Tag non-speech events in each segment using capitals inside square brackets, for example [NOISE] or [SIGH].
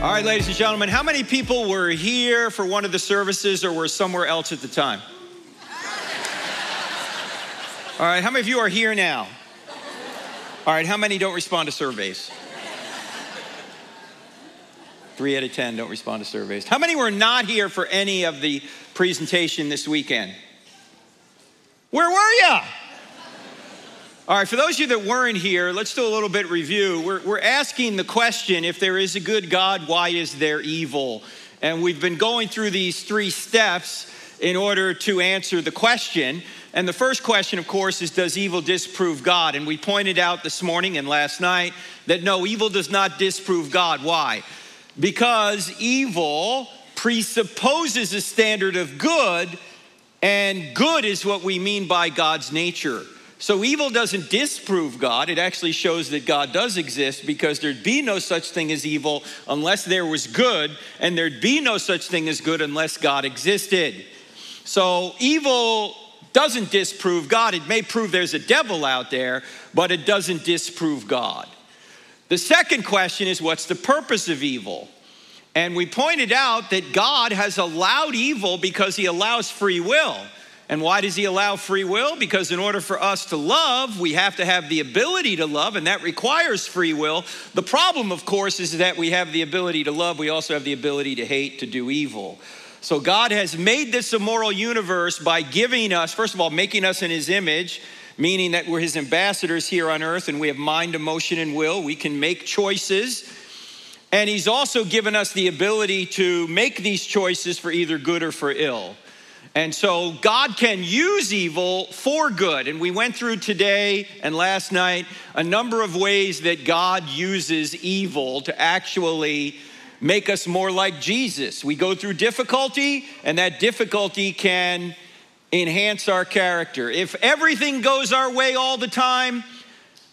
All right, ladies and gentlemen, how many people were here for one of the services or were somewhere else at the time? All right, how many of you are here now? All right, how many don't respond to surveys? Three out of 10 don't respond to surveys. How many were not here for any of the presentation this weekend? Where were you? All right, for those of you that weren't here, let's do a little bit review. We're, we're asking the question if there is a good God, why is there evil? And we've been going through these three steps in order to answer the question. And the first question, of course, is Does evil disprove God? And we pointed out this morning and last night that no, evil does not disprove God. Why? Because evil presupposes a standard of good, and good is what we mean by God's nature. So evil doesn't disprove God. It actually shows that God does exist because there'd be no such thing as evil unless there was good, and there'd be no such thing as good unless God existed. So evil doesn't disprove God. It may prove there's a devil out there, but it doesn't disprove God. The second question is what's the purpose of evil? And we pointed out that God has allowed evil because he allows free will. And why does he allow free will? Because in order for us to love, we have to have the ability to love, and that requires free will. The problem, of course, is that we have the ability to love, we also have the ability to hate, to do evil. So God has made this immoral universe by giving us, first of all, making us in his image, meaning that we're his ambassadors here on earth and we have mind, emotion, and will. We can make choices. And he's also given us the ability to make these choices for either good or for ill. And so God can use evil for good. And we went through today and last night a number of ways that God uses evil to actually make us more like Jesus. We go through difficulty, and that difficulty can enhance our character. If everything goes our way all the time,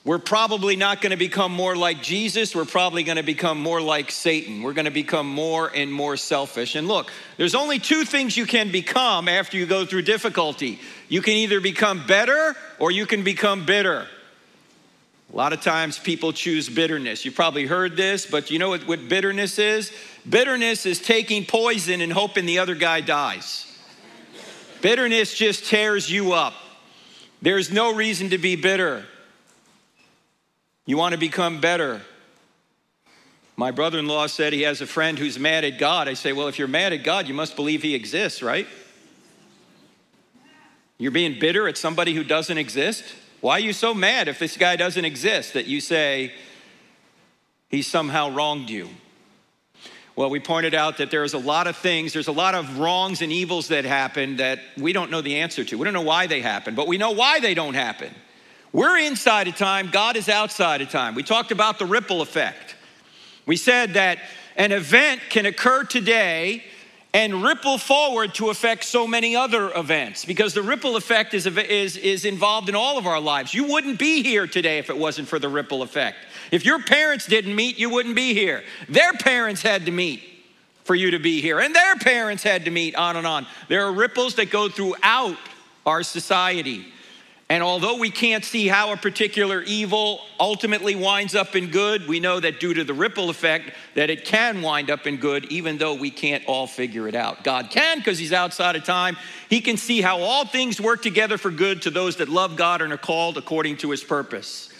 we're probably not going to become more like Jesus. We're probably going to become more like Satan. We're going to become more and more selfish. And look, there's only two things you can become after you go through difficulty you can either become better or you can become bitter. A lot of times people choose bitterness. You've probably heard this, but you know what, what bitterness is? Bitterness is taking poison and hoping the other guy dies. Bitterness just tears you up. There's no reason to be bitter. You want to become better. My brother in law said he has a friend who's mad at God. I say, Well, if you're mad at God, you must believe he exists, right? You're being bitter at somebody who doesn't exist? Why are you so mad if this guy doesn't exist that you say he somehow wronged you? Well, we pointed out that there's a lot of things, there's a lot of wrongs and evils that happen that we don't know the answer to. We don't know why they happen, but we know why they don't happen. We're inside of time, God is outside of time. We talked about the ripple effect. We said that an event can occur today and ripple forward to affect so many other events because the ripple effect is, is, is involved in all of our lives. You wouldn't be here today if it wasn't for the ripple effect. If your parents didn't meet, you wouldn't be here. Their parents had to meet for you to be here, and their parents had to meet, on and on. There are ripples that go throughout our society. And although we can't see how a particular evil ultimately winds up in good, we know that due to the ripple effect that it can wind up in good even though we can't all figure it out. God can because he's outside of time. He can see how all things work together for good to those that love God and are called according to his purpose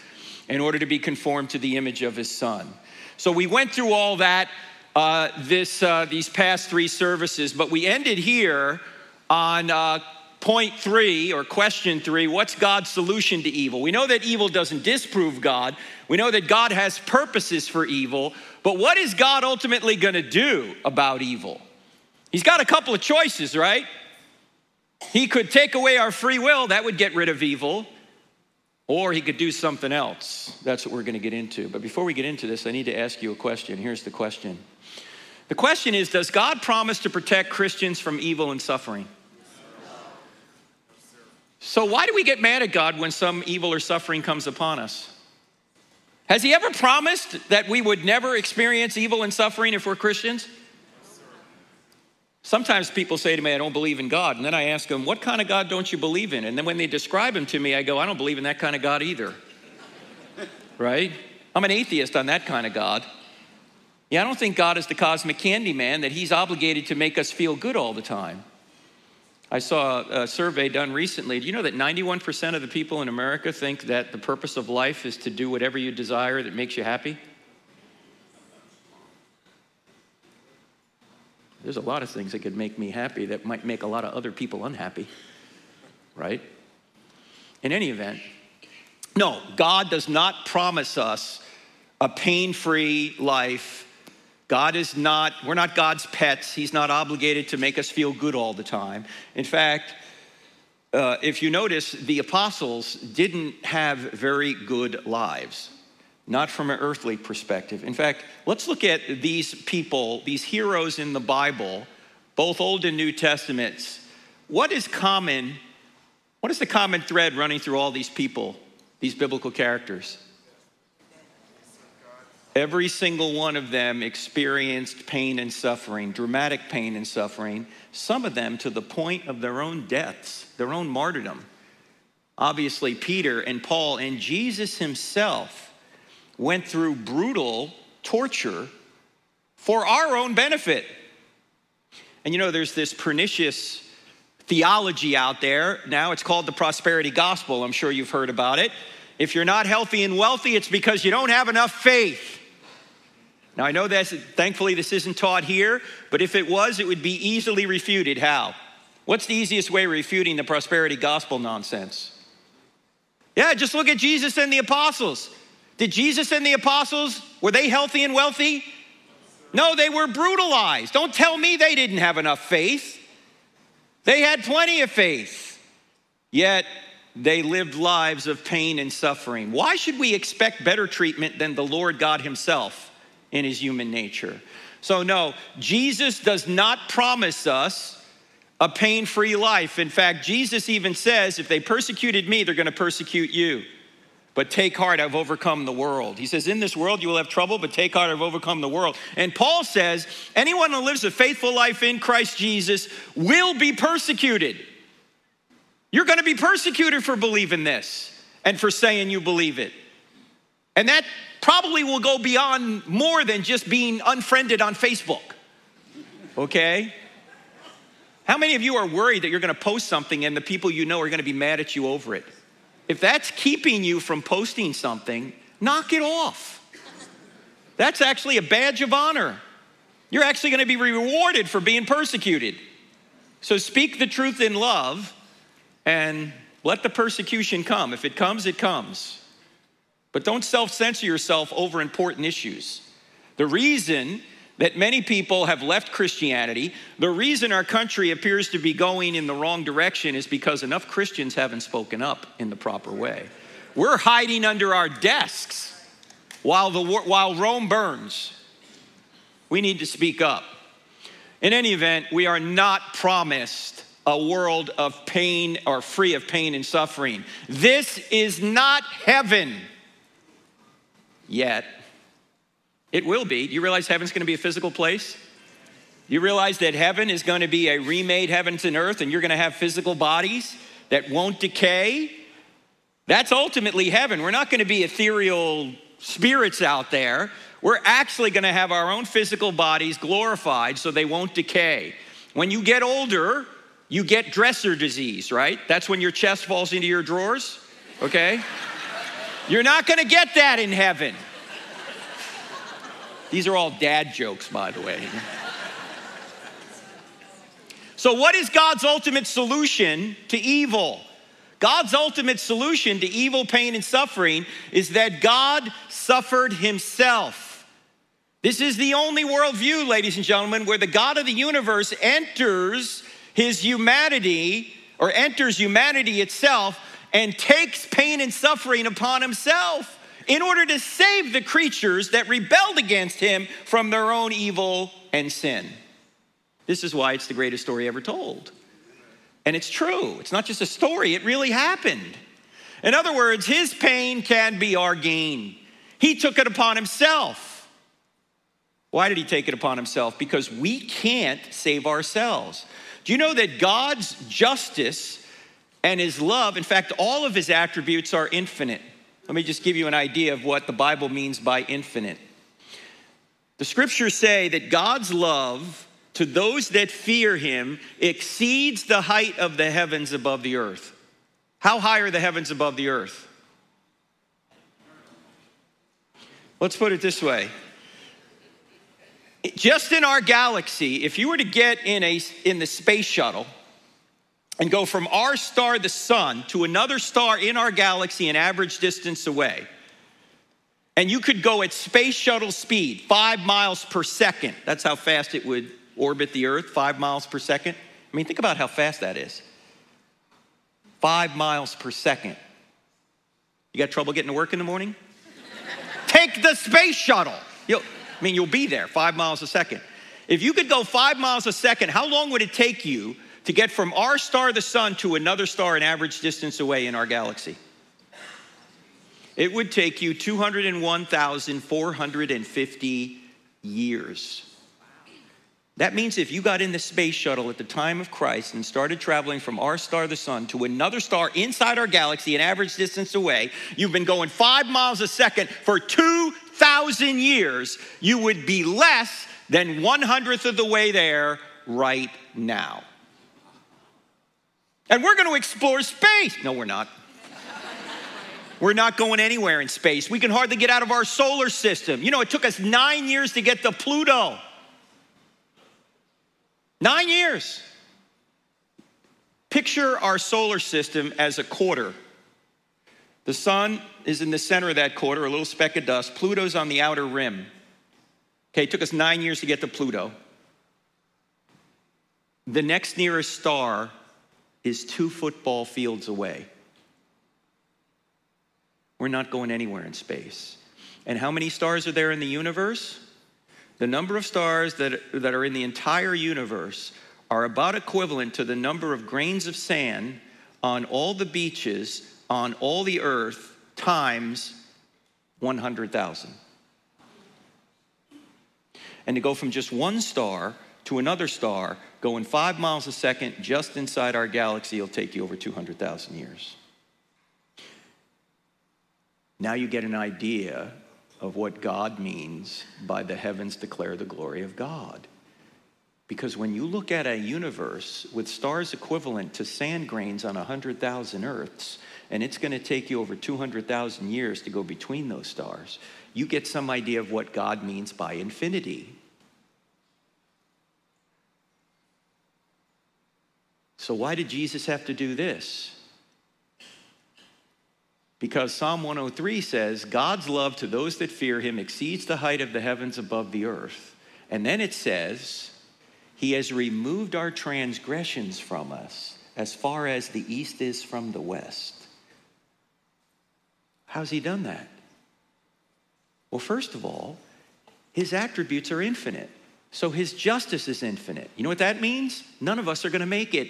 in order to be conformed to the image of his son. So we went through all that uh, this, uh, these past three services, but we ended here on uh, point three or question three what's God's solution to evil? We know that evil doesn't disprove God. We know that God has purposes for evil, but what is God ultimately going to do about evil? He's got a couple of choices, right? He could take away our free will, that would get rid of evil, or he could do something else. That's what we're going to get into. But before we get into this, I need to ask you a question. Here's the question The question is Does God promise to protect Christians from evil and suffering? So, why do we get mad at God when some evil or suffering comes upon us? Has He ever promised that we would never experience evil and suffering if we're Christians? Sometimes people say to me, I don't believe in God. And then I ask them, What kind of God don't you believe in? And then when they describe him to me, I go, I don't believe in that kind of God either. [LAUGHS] right? I'm an atheist on that kind of God. Yeah, I don't think God is the cosmic candy man that he's obligated to make us feel good all the time. I saw a survey done recently. Do you know that 91% of the people in America think that the purpose of life is to do whatever you desire that makes you happy? There's a lot of things that could make me happy that might make a lot of other people unhappy, right? In any event, no, God does not promise us a pain free life. God is not, we're not God's pets. He's not obligated to make us feel good all the time. In fact, uh, if you notice, the apostles didn't have very good lives, not from an earthly perspective. In fact, let's look at these people, these heroes in the Bible, both Old and New Testaments. What is common? What is the common thread running through all these people, these biblical characters? Every single one of them experienced pain and suffering, dramatic pain and suffering, some of them to the point of their own deaths, their own martyrdom. Obviously, Peter and Paul and Jesus himself went through brutal torture for our own benefit. And you know, there's this pernicious theology out there. Now it's called the prosperity gospel. I'm sure you've heard about it. If you're not healthy and wealthy, it's because you don't have enough faith. Now, I know that thankfully this isn't taught here, but if it was, it would be easily refuted. How? What's the easiest way of refuting the prosperity gospel nonsense? Yeah, just look at Jesus and the apostles. Did Jesus and the apostles, were they healthy and wealthy? No, they were brutalized. Don't tell me they didn't have enough faith. They had plenty of faith. Yet they lived lives of pain and suffering. Why should we expect better treatment than the Lord God Himself? In his human nature. So, no, Jesus does not promise us a pain free life. In fact, Jesus even says, if they persecuted me, they're going to persecute you. But take heart, I've overcome the world. He says, In this world you will have trouble, but take heart, I've overcome the world. And Paul says, Anyone who lives a faithful life in Christ Jesus will be persecuted. You're going to be persecuted for believing this and for saying you believe it. And that probably will go beyond more than just being unfriended on Facebook. Okay? How many of you are worried that you're to post something and the people you know are to be mad at you over it? If that's keeping you from posting something, knock it off. That's actually a badge of honor. You're actually to be rewarded for being persecuted. So speak the truth in love and let the persecution come. If it comes, it comes. But don't self censor yourself over important issues. The reason that many people have left Christianity, the reason our country appears to be going in the wrong direction is because enough Christians haven't spoken up in the proper way. We're hiding under our desks while, the, while Rome burns. We need to speak up. In any event, we are not promised a world of pain or free of pain and suffering. This is not heaven yet. It will be. Do you realize heaven's going to be a physical place? You realize that heaven is going to be a remade heavens and earth, and you're going to have physical bodies that won't decay? That's ultimately heaven. We're not going to be ethereal spirits out there. We're actually going to have our own physical bodies glorified so they won't decay. When you get older, you get dresser disease, right? That's when your chest falls into your drawers, okay? You're not going to get that in heaven. These are all dad jokes, by the way. So, what is God's ultimate solution to evil? God's ultimate solution to evil, pain, and suffering is that God suffered himself. This is the only worldview, ladies and gentlemen, where the God of the universe enters his humanity or enters humanity itself and takes pain and suffering upon himself in order to save the creatures that rebelled against him from their own evil and sin. This is why it's the greatest story ever told. And it's true, it's not just a story, it really happened. In other words, his pain can be our gain. He took it upon himself. Why did he take it upon himself? Because we can't save ourselves. Do you know that God's justice and his love, in fact, all of his attributes are infinite. Let me just give you an idea of what the Bible means by infinite. The scriptures say that God's love to those that fear him exceeds the height of the heavens above the earth. How high are the heavens above the earth? Let's put it this way. Just in our galaxy, if you were to get in, a, in the space shuttle and go from our star, the sun, to another star in our galaxy an average distance away, and you could go at space shuttle speed, five miles per second. That's how fast it would orbit the Earth, five miles per second. I mean, think about how fast that is. Five miles per second. You got trouble getting to work in the morning? [LAUGHS] Take the space shuttle. You'll, I mean, you'll be there five miles a second. If you could go five miles a second, how long would it take you to get from our star, the sun, to another star an average distance away in our galaxy? It would take you 201,450 years. That means if you got in the space shuttle at the time of Christ and started traveling from our star, the sun, to another star inside our galaxy, an average distance away, you've been going five miles a second for 2,000 years, you would be less than one hundredth of the way there right now. And we're going to explore space. No, we're not. We're not going anywhere in space. We can hardly get out of our solar system. You know, it took us nine years to get to Pluto. Nine years. Picture our solar system as a quarter. The sun is in the center of that quarter, a little speck of dust. Pluto's on the outer rim. Okay, it took us nine years to get to Pluto. The next nearest star is two football fields away. We're not going anywhere in space. And how many stars are there in the universe? The number of stars that, that are in the entire universe are about equivalent to the number of grains of sand on all the beaches on all the earth times 100,000. And to go from just one star to another star, going five miles a second just inside our galaxy, will take you over 200,000 years. Now you get an idea of what God means by the heavens declare the glory of God. Because when you look at a universe with stars equivalent to sand grains on 100,000 Earths, and it's going to take you over 200,000 years to go between those stars, you get some idea of what God means by infinity. So, why did Jesus have to do this? Because Psalm 103 says, God's love to those that fear him exceeds the height of the heavens above the earth. And then it says, He has removed our transgressions from us as far as the east is from the west. How's He done that? Well, first of all, His attributes are infinite. So His justice is infinite. You know what that means? None of us are going to make it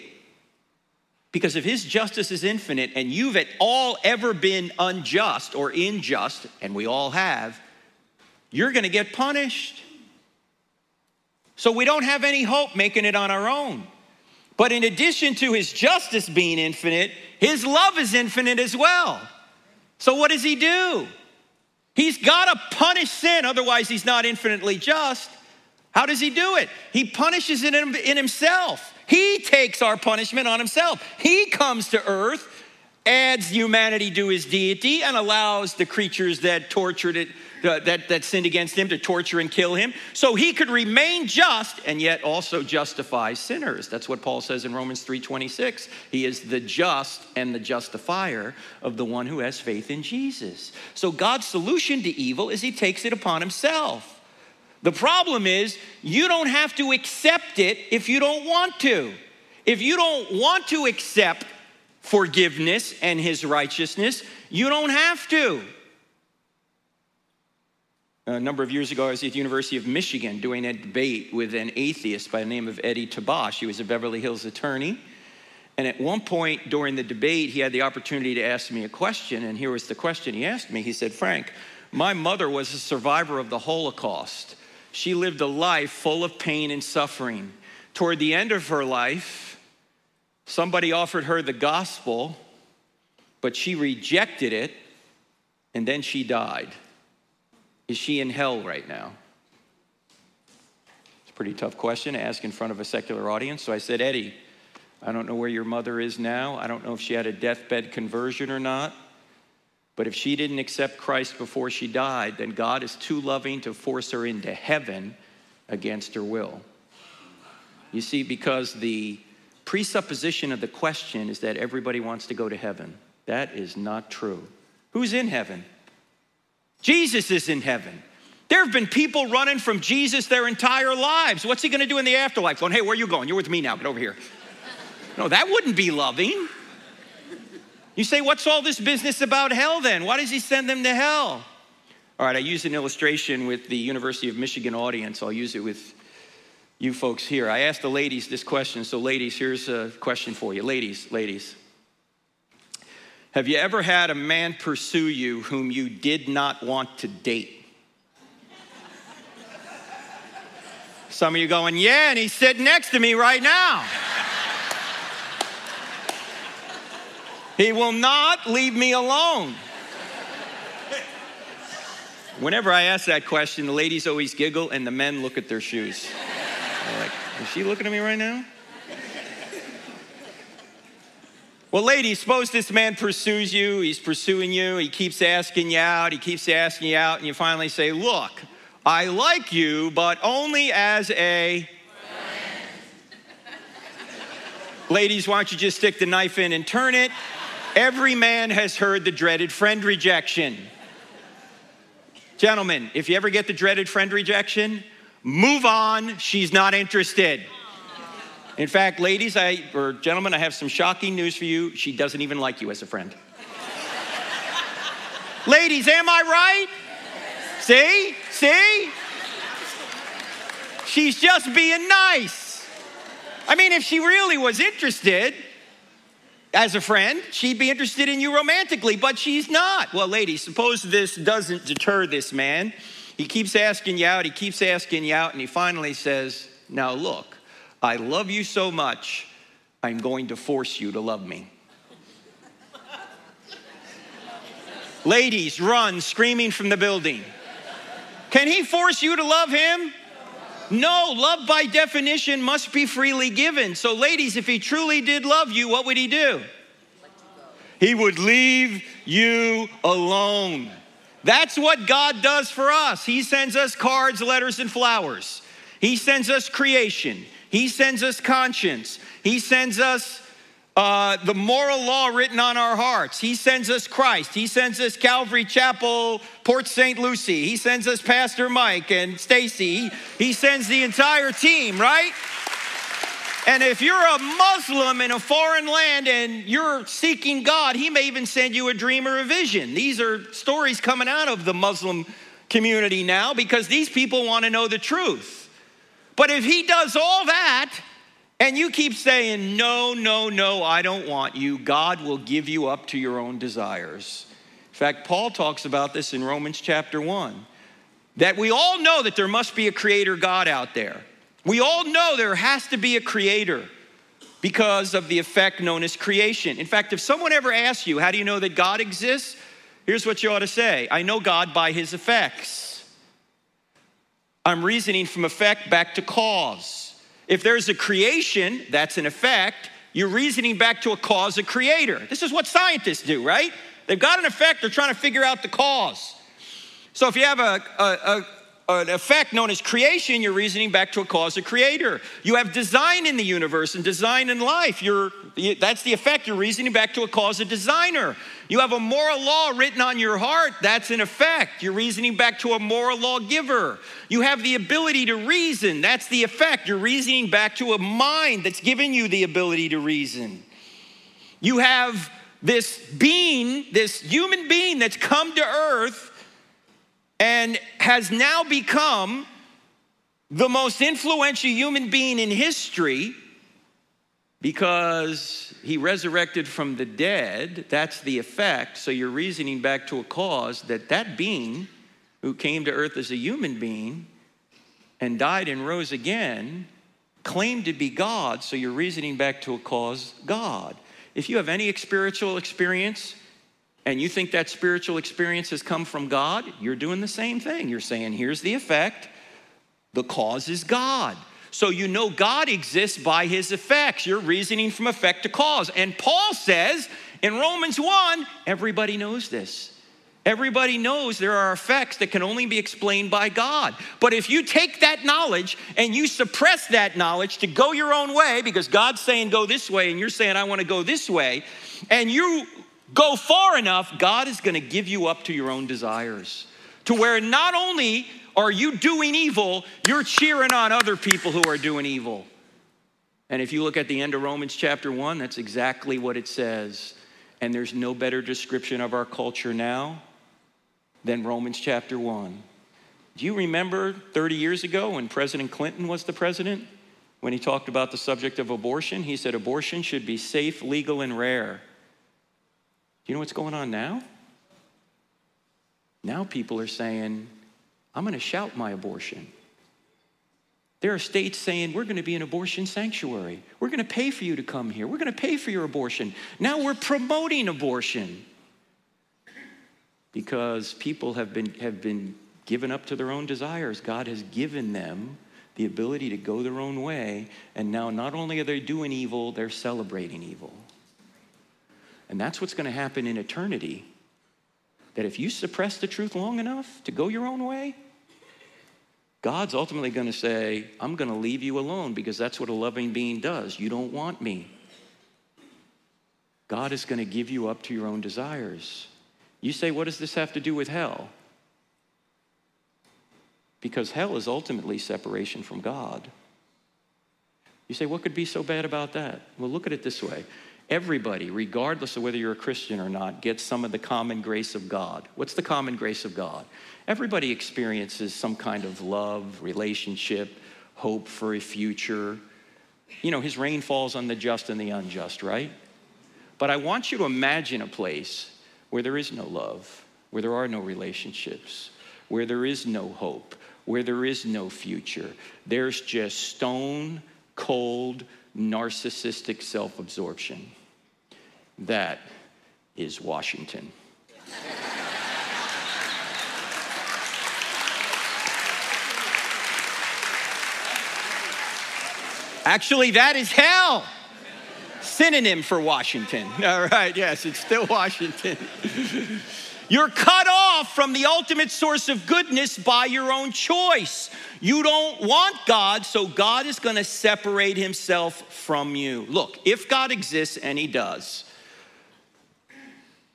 because if his justice is infinite and you've at all ever been unjust or unjust, and we all have, you're going to get punished. So we don't have any hope making it on our own. But in addition to his justice being infinite, his love is infinite as well. So what does he do? He's got to punish sin, otherwise, he's not infinitely just. How does he do it? He punishes it in himself. He takes our punishment on himself. He comes to earth, adds humanity to his deity, and allows the creatures that tortured it, that, that sinned against him to torture and kill him. So he could remain just and yet also justify sinners. That's what Paul says in Romans 3:26. He is the just and the justifier of the one who has faith in Jesus. So God's solution to evil is he takes it upon himself. The problem is, you don't have to accept it if you don't want to. If you don't want to accept forgiveness and his righteousness, you don't have to. A number of years ago, I was at the University of Michigan doing a debate with an atheist by the name of Eddie Tabash. He was a Beverly Hills attorney. And at one point during the debate, he had the opportunity to ask me a question. And here was the question he asked me. He said, Frank, my mother was a survivor of the Holocaust. She lived a life full of pain and suffering. Toward the end of her life, somebody offered her the gospel, but she rejected it, and then she died. Is she in hell right now? It's a pretty tough question to ask in front of a secular audience. So I said, Eddie, I don't know where your mother is now. I don't know if she had a deathbed conversion or not. But if she didn't accept Christ before she died, then God is too loving to force her into heaven against her will. You see, because the presupposition of the question is that everybody wants to go to heaven. That is not true. Who's in heaven? Jesus is in heaven. There have been people running from Jesus their entire lives. What's he to do in the afterlife? Going, hey, where are you going? You're with me now. Get over here. No, that wouldn't be loving. You say, what's all this business about hell then? Why does he send them to hell? All right, I used an illustration with the University of Michigan audience. I'll use it with you folks here. I asked the ladies this question. So, ladies, here's a question for you. Ladies, ladies. Have you ever had a man pursue you whom you did not want to date? Some of you going, yeah, and he's sitting next to me right now. He will not leave me alone. Whenever I ask that question, the ladies always giggle and the men look at their shoes. They're like, is she looking at me right now? Well, ladies, suppose this man pursues you, he's pursuing you, he keeps asking you out, he keeps asking you out, and you finally say, Look, I like you, but only as a. Ladies, why don't you just stick the knife in and turn it? Every man has heard the dreaded friend rejection. Gentlemen, if you ever get the dreaded friend rejection, move on. She's not interested. In fact, ladies, I, or gentlemen, I have some shocking news for you. She doesn't even like you as a friend. ladies, am I right? See? See? She's just being nice. I mean, if she really was interested, as a friend. She'd be interested in you romantically, but she's not. Well, ladies, suppose this doesn't deter this man. He keeps asking you out, he keeps asking you out, and he finally says, Now look, I love you so much, I'm going to force you to love me. Ladies, run screaming from the building. Can he force you to love him? No, love by definition must be freely given. So, ladies, if he truly did love you, what would he do? He would leave you alone. That's what God does for us. He sends us cards, letters, and flowers. He sends us creation. He sends us conscience. He sends us uh, the moral law written on our hearts. He sends us Christ. He sends us Calvary Chapel, Port St. Lucie. He sends us Pastor Mike and Stacy. He sends the entire team, right? And if you're a Muslim in a foreign land and you're seeking God, He may even send you a dream or a vision. These are stories coming out of the Muslim community now because these people want to know the truth. But if He does all that, and you keep saying, No, no, no, I don't want you, God will give you up to your own desires. In fact, Paul talks about this in Romans chapter 1 that we all know that there must be a creator God out there. We all know there has to be a creator because of the effect known as creation. In fact, if someone ever asks you, How do you know that God exists? Here's what you ought to say I know God by his effects. I'm reasoning from effect back to cause. If there's a creation, that's an effect, you're reasoning back to a cause, a creator. This is what scientists do, right? They've got an effect, they're trying to figure out the cause. So if you have a, a, a an effect known as creation, you're reasoning back to a cause, a creator. You have design in the universe and design in life. You're, that's the effect. You're reasoning back to a cause, a designer. You have a moral law written on your heart. That's an effect. You're reasoning back to a moral lawgiver. You have the ability to reason. That's the effect. You're reasoning back to a mind that's given you the ability to reason. You have this being, this human being that's come to earth and has now become the most influential human being in history because he resurrected from the dead. That's the effect. So you're reasoning back to a cause that that being who came to earth as a human being and died and rose again claimed to be God. So you're reasoning back to a cause God. If you have any spiritual experience, and you think that spiritual experience has come from God, you're doing the same thing. You're saying, here's the effect. The cause is God. So you know God exists by his effects. You're reasoning from effect to cause. And Paul says in Romans 1, everybody knows this. Everybody knows there are effects that can only be explained by God. But if you take that knowledge and you suppress that knowledge to go your own way, because God's saying go this way and you're saying I want to go this way, and you go far enough, God is going to give you up to your own desires. To where not only are you doing evil, you're cheering on other people who are doing evil. And if you look at the end of Romans chapter 1, that's exactly what it says. And there's no better description of our culture now than Romans chapter 1. Do you remember 30 years ago when President Clinton was the president? When he talked about the subject of abortion, he said abortion should be safe, legal, and rare. Do you know what's going on now? Now people are saying, I'm going to shout my abortion. There are states saying, we're going to be an abortion sanctuary. We're going to pay for you to come here. We're going to pay for your abortion. Now we're promoting abortion because people have been, have been given up to their own desires. God has given them the ability to go their own way, and now not only are they doing evil, they're celebrating evil. And that's what's going to happen in eternity. That if you suppress the truth long enough to go your own way, God's ultimately going to say, I'm going to leave you alone because that's what a loving being does. You don't want me. God is going to give you up to your own desires. You say, what does this have to do with hell? Because hell is ultimately separation from God. You say, what could be so bad about that? Well, look at it this way. Everybody, regardless of whether you're a Christian or not, gets some of the common grace of God. What's the common grace of God? Everybody experiences some kind of love, relationship, hope for a future. You know, his rain falls on the just and the unjust, right? But I want you to imagine a place where there is no love, where there are no relationships, where there is no hope, where there is no future. There's just stone cold, narcissistic self absorption. That is Washington. [LAUGHS] Actually, that is hell synonym for Washington. [LAUGHS] All right, yes, it's still [LAUGHS] Washington. You're cut off from the ultimate source of goodness by your own choice. You don't want God, so God is going to separate himself from you. Look, if God exists, and he does,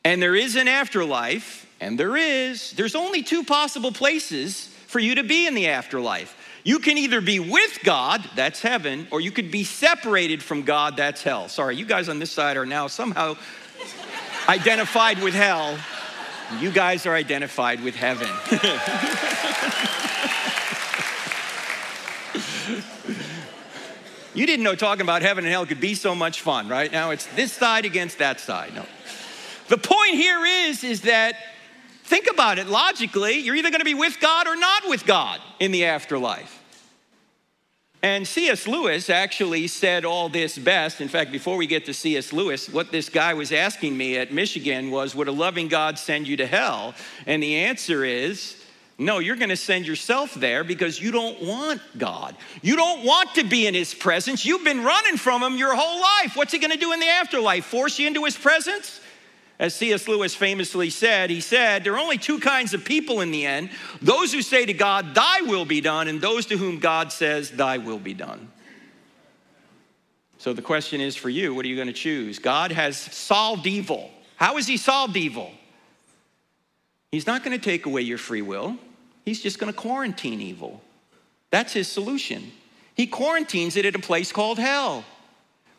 and there is an afterlife, and there is, there's only two possible places for you to be in the afterlife. You can either be with God, that's heaven, or you could be separated from God, that's hell. Sorry, you guys on this side are now somehow [LAUGHS] identified with hell. You guys are identified with heaven. [LAUGHS] you didn't know talking about heaven and hell could be so much fun, right? Now it's this side against that side. No. The point here is, is that Think about it logically. You're either going to be with God or not with God in the afterlife. And C.S. Lewis actually said all this best. In fact, before we get to C.S. Lewis, what this guy was asking me at Michigan was Would a loving God send you to hell? And the answer is no, you're going to send yourself there because you don't want God. You don't want to be in His presence. You've been running from Him your whole life. What's He going to do in the afterlife? Force you into His presence? As C.S. Lewis famously said, he said, There are only two kinds of people in the end those who say to God, Thy will be done, and those to whom God says, Thy will be done. So the question is for you, what are you going to choose? God has solved evil. How has He solved evil? He's not going to take away your free will, He's just going to quarantine evil. That's His solution. He quarantines it at a place called hell,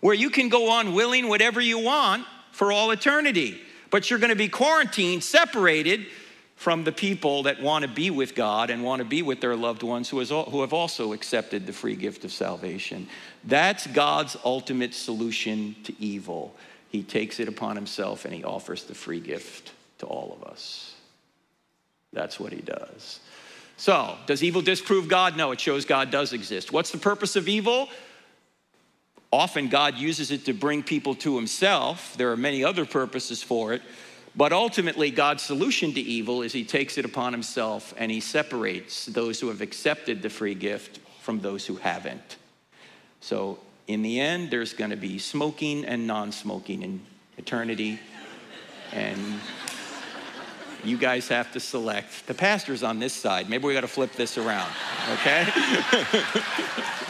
where you can go on willing whatever you want for all eternity but you're going to be quarantined, separated from the people that want to be with God and want to be with their loved ones who, who have also accepted the free gift of salvation. That's God's ultimate solution to evil. He takes it upon himself and he offers the free gift to all of us. That's what he does. So, does evil disprove God? No, it shows God does exist. What's the purpose of evil? Often God uses it to bring people to himself. There are many other purposes for it. But ultimately, God's solution to evil is he takes it upon himself and he separates those who have accepted the free gift from those who haven't. So, in the end, there's going to be smoking and non smoking in eternity. And you guys have to select. The pastor's on this side. Maybe we got to flip this around, okay? [LAUGHS]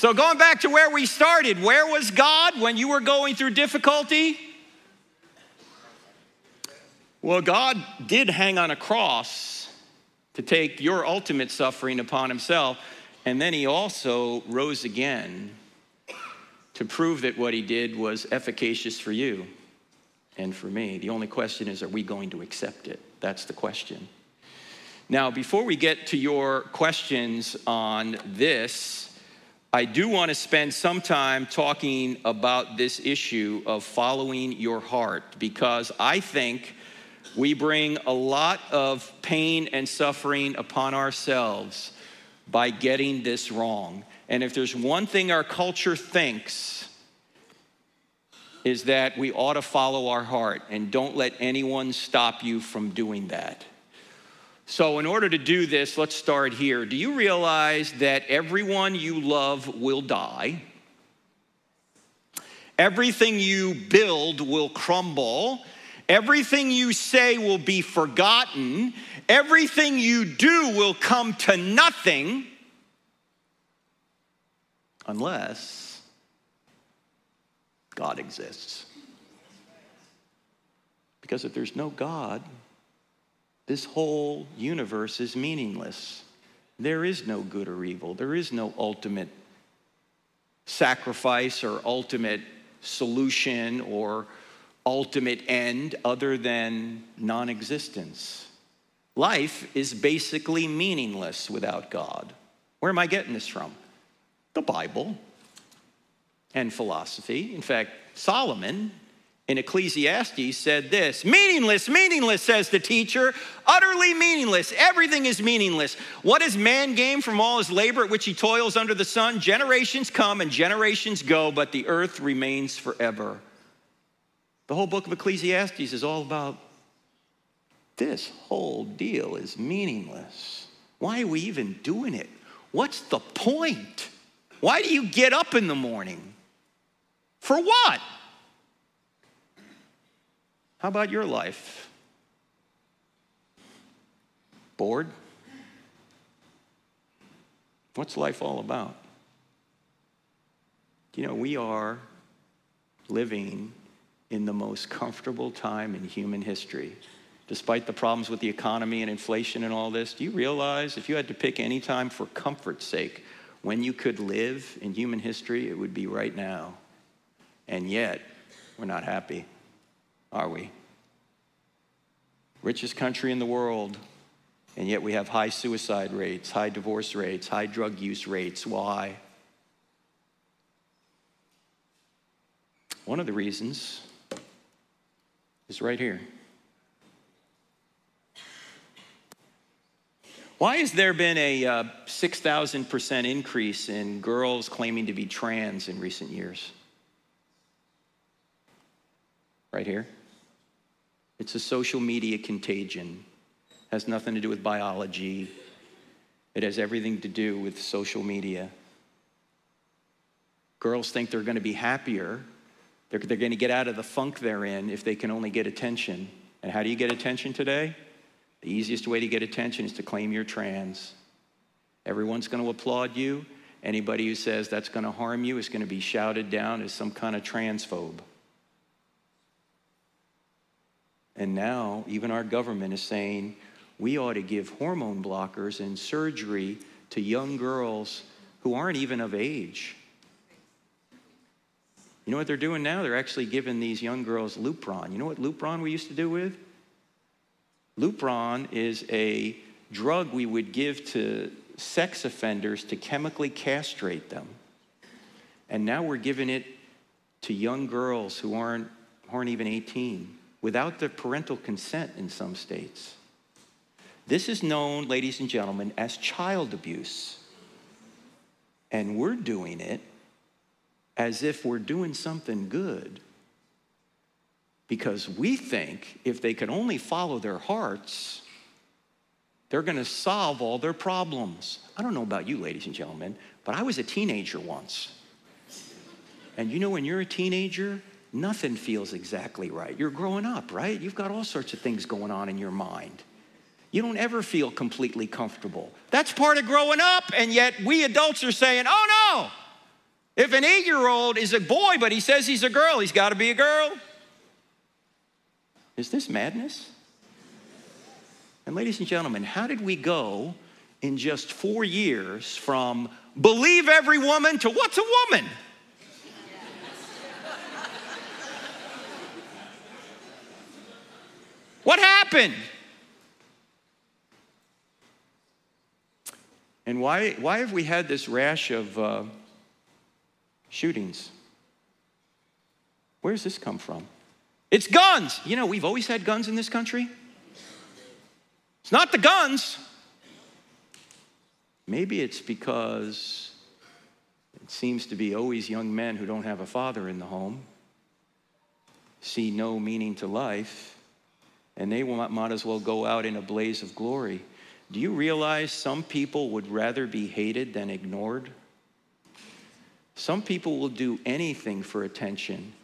so, going back to where we started, where was God when you were going through difficulty? Well, God did hang on a cross to take your ultimate suffering upon himself, and then he also rose again to prove that what he did was efficacious for you and for me. The only question is, are we going to accept it? That's the question. Now, before we get to your questions on this, I do want to spend some time talking about this issue of following your heart because I think we bring a lot of pain and suffering upon ourselves by getting this wrong. And if there's one thing our culture thinks, is that we ought to follow our heart and don't let anyone stop you from doing that. So, in order to do this, let's start here. Do you realize that everyone you love will die? Everything you build will crumble Everything you say will be forgotten. Everything you do will come to nothing unless God exists. Because if there's no God, this whole universe is meaningless. There is no good or evil. There is no ultimate sacrifice or ultimate solution or ultimate end other than non existence. Life is basically meaningless without God. Where am I getting this from? The Bible and philosophy. In fact, Solomon in Ecclesiastes said this Meaningless, meaningless, says the teacher, utterly meaningless. Everything is meaningless. What man gained from all his labor at which he toils under the sun? Generations come and generations go, but the earth remains forever. The whole book of Ecclesiastes is all about this whole deal is meaningless. Why are we even doing it? What's the point? Why do you get up in the morning? For what? How about your life? Bored? What's life all about? You know, we are living in the most comfortable time in human history. Despite the problems with the economy and inflation and all this, do you realize if you had to pick any time for comfort's sake when you could live in human history, it would be right now. And yet, we're not happy, are we? Richest country in the world, and yet we have high suicide rates, high divorce rates, high drug use rates. Why? One of the reasons is right here. Why has there been a uh, 6,000% increase in girls claiming to be trans in recent years? Right here. It's a social media contagion. Has nothing to do with biology. It has everything to do with social media. Girls think they're going to be happier they're, they're going to get out of the funk they're in if they can only get attention. And how do you get attention today? The easiest way to get attention is to claim you're trans. Everyone's going to applaud you. Anybody who says that's going to harm you is going to be shouted down as some kind of transphobe. And now, even our government is saying we ought to give hormone blockers and surgery to young girls who aren't even of age. You know what they're doing now? They're actually giving these young girls Lupron. You know what Lupron we used to do with? Lupron is a drug we would give to sex offenders to chemically castrate them. And now we're giving it to young girls who aren't, aren't even 18 without their parental consent in some states. This is known, ladies and gentlemen, as child abuse. And we're doing it as if we're doing something good because we think if they can only follow their hearts, they're going to solve all their problems. I don't know about you, ladies and gentlemen, but I was a teenager once. And you know, when you're a teenager, nothing feels exactly right. You're growing up, right? You've got all sorts of things going on in your mind. You don't ever feel completely comfortable. That's part of growing up, and yet we adults are saying, oh no, if an eight year old is a boy, but he says he's a girl, he's got to be a girl. Is this madness? And, ladies and gentlemen, how did we go in just four years from believe every woman to what's a woman? What happened? And why, why have we had this rash of uh, shootings? Where's this come from? It's guns. You know, we've always had guns in this country. It's not the guns. Maybe it's because it seems to be always young men who don't have a father in the home, see no meaning to life, and they might as well go out in a blaze of glory. Do you realize some people would rather be hated than ignored? Some people will do anything for attention.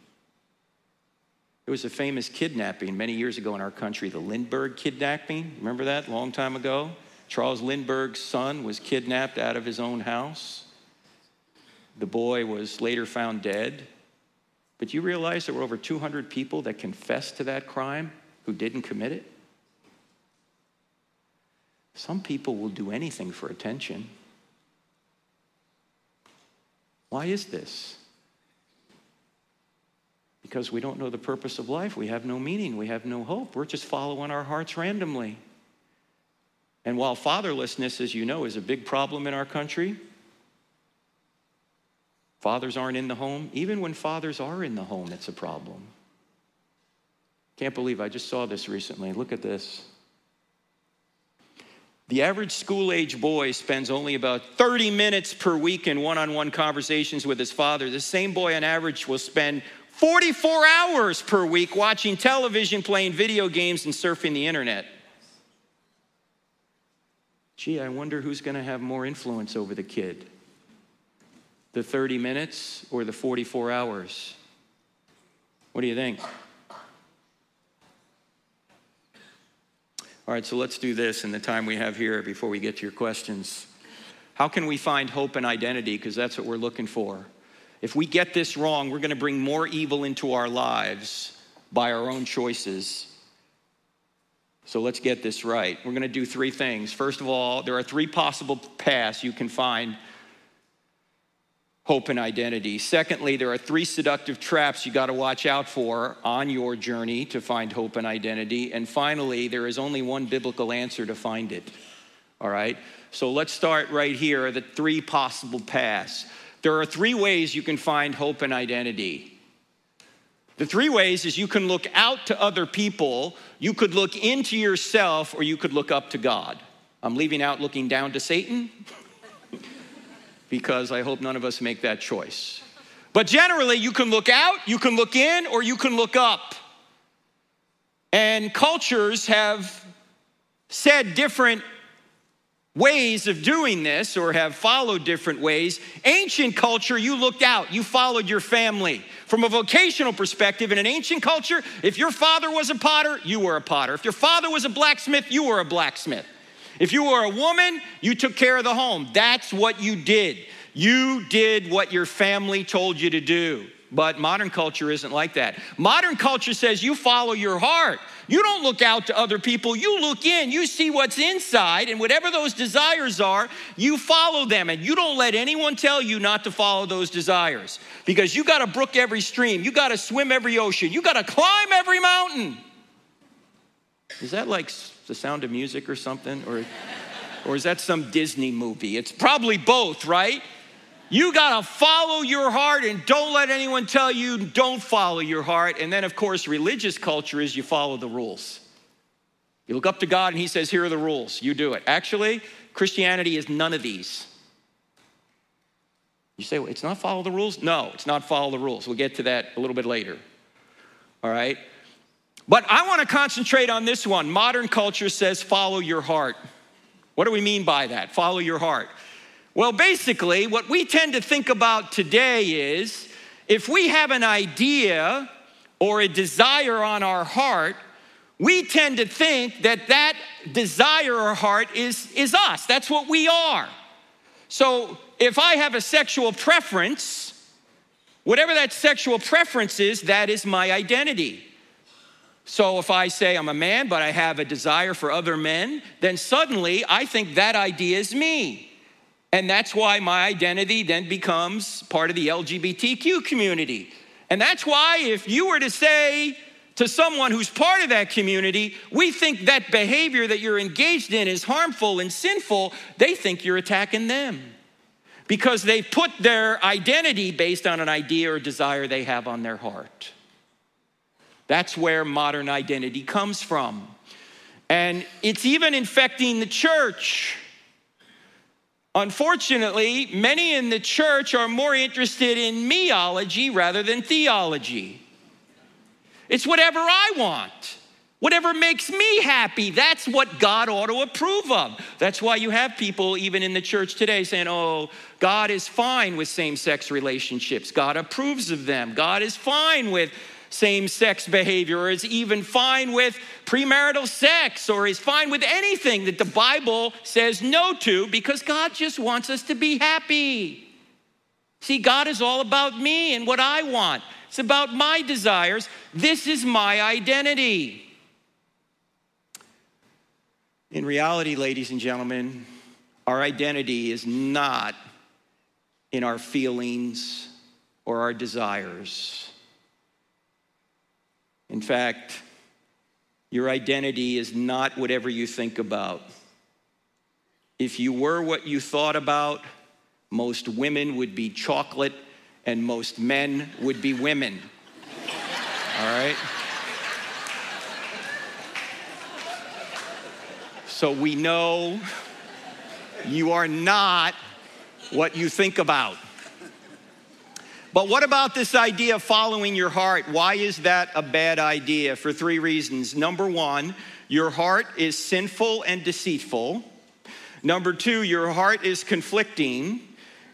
There was a famous kidnapping many years ago in our country, the Lindbergh kidnapping. Remember that? Long time ago. Charles Lindbergh's son was kidnapped out of his own house. The boy was later found dead. But you realize there were over 200 people that confessed to that crime who didn't commit it? Some people will do anything for attention. Why is this? because we don't know the purpose of life. We have no meaning. We have no hope. We're just following our hearts randomly. And while fatherlessness, as you know, is a big problem in our country, fathers aren't in the home. Even when fathers are in the home, it's a problem. Can't believe I just saw this recently. Look at this. The average school age boy spends only about 30 minutes per week in one on one conversations with his father. The same boy, on average, will spend 44 hours per week watching television, playing video games, and surfing the internet. Gee, I wonder who's going to have more influence over the kid the 30 minutes or the 44 hours? What do you think? All right, so let's do this in the time we have here before we get to your questions. How can we find hope and identity? Because that's what we're looking for. If we get this wrong, we're going to bring more evil into our lives by our own choices. So let's get this right. We're going to do three things. First of all, there are three possible paths you can find hope and identity. Secondly, there are three seductive traps you got to watch out for on your journey to find hope and identity. And finally, there is only one biblical answer to find it. All right? So let's start right here the three possible paths. There are three ways you can find hope and identity. The three ways is you can look out to other people, you could look into yourself, or you could look up to God. I'm leaving out looking down to Satan [LAUGHS] because I hope none of us make that choice. But generally, you can look out, you can look in, or you can look up. And cultures have said different ways of doing this or have followed different ways. Ancient culture, you looked out, you followed your family. From a vocational perspective, in an ancient culture, if your father was a potter, you were a potter. If your father was a blacksmith, you were a blacksmith. If you were a woman, you took care of the home. That's what you did. You did what your family told you to do. But modern culture isn't like that. Modern culture says you follow your heart. You don't look out to other people, you look in, you see what's inside, and whatever those desires are, you follow them. And you don't let anyone tell you not to follow those desires because you got to brook every stream, you got to swim every ocean, you got to climb every mountain. Is that like the sound of music or something? Or, or is that some Disney movie? It's probably both, right? You got to follow your heart and don't let anyone tell you don't follow your heart. And then, of course, religious culture is you follow the rules. You look up to God and He says, Here are the rules. You do it. Actually, Christianity is none of these. You say, well, It's not follow the rules? No, it's not follow the rules. We'll get to that a little bit later. All right? But I want to concentrate on this one. Modern culture says follow your heart. What do we mean by that? Follow your heart. Well, basically, what we tend to think about today is if we have an idea or a desire on our heart, we tend to think that that desire or heart is, is us. That's what we are. So if I have a sexual preference, whatever that sexual preference is, that is my identity. So if I say I'm a man, but I have a desire for other men, then suddenly I think that idea is me. And that's why my identity then becomes part of the LGBTQ community. And that's why if you were to say to someone who's part of that community, we think that behavior that you're engaged in is harmful and sinful, they think you're attacking them. Because they put their identity based on an idea or desire they have on their heart. That's where modern identity comes from. And it's even infecting the church. Unfortunately, many in the church are more interested in meology rather than theology. It's whatever I want. Whatever makes me happy, that's what God ought to approve of. That's why you have people, even in the church today, saying, Oh, God is fine with same sex relationships. God approves of them. God is fine with same sex behavior, or is even fine with premarital sex, or is fine with anything that the Bible says no to because God just wants us to be happy. See, God is all about me and what I want, it's about my desires. This is my identity. In reality, ladies and gentlemen, our identity is not in our feelings or our desires. In fact, your identity is not whatever you think about. If you were what you thought about, most women would be chocolate and most men would be women. All right? So we know you are not what you think about. But what about this idea of following your heart? Why is that a bad idea? For three reasons. Number one, your heart is sinful and deceitful. Number two, your heart is conflicting.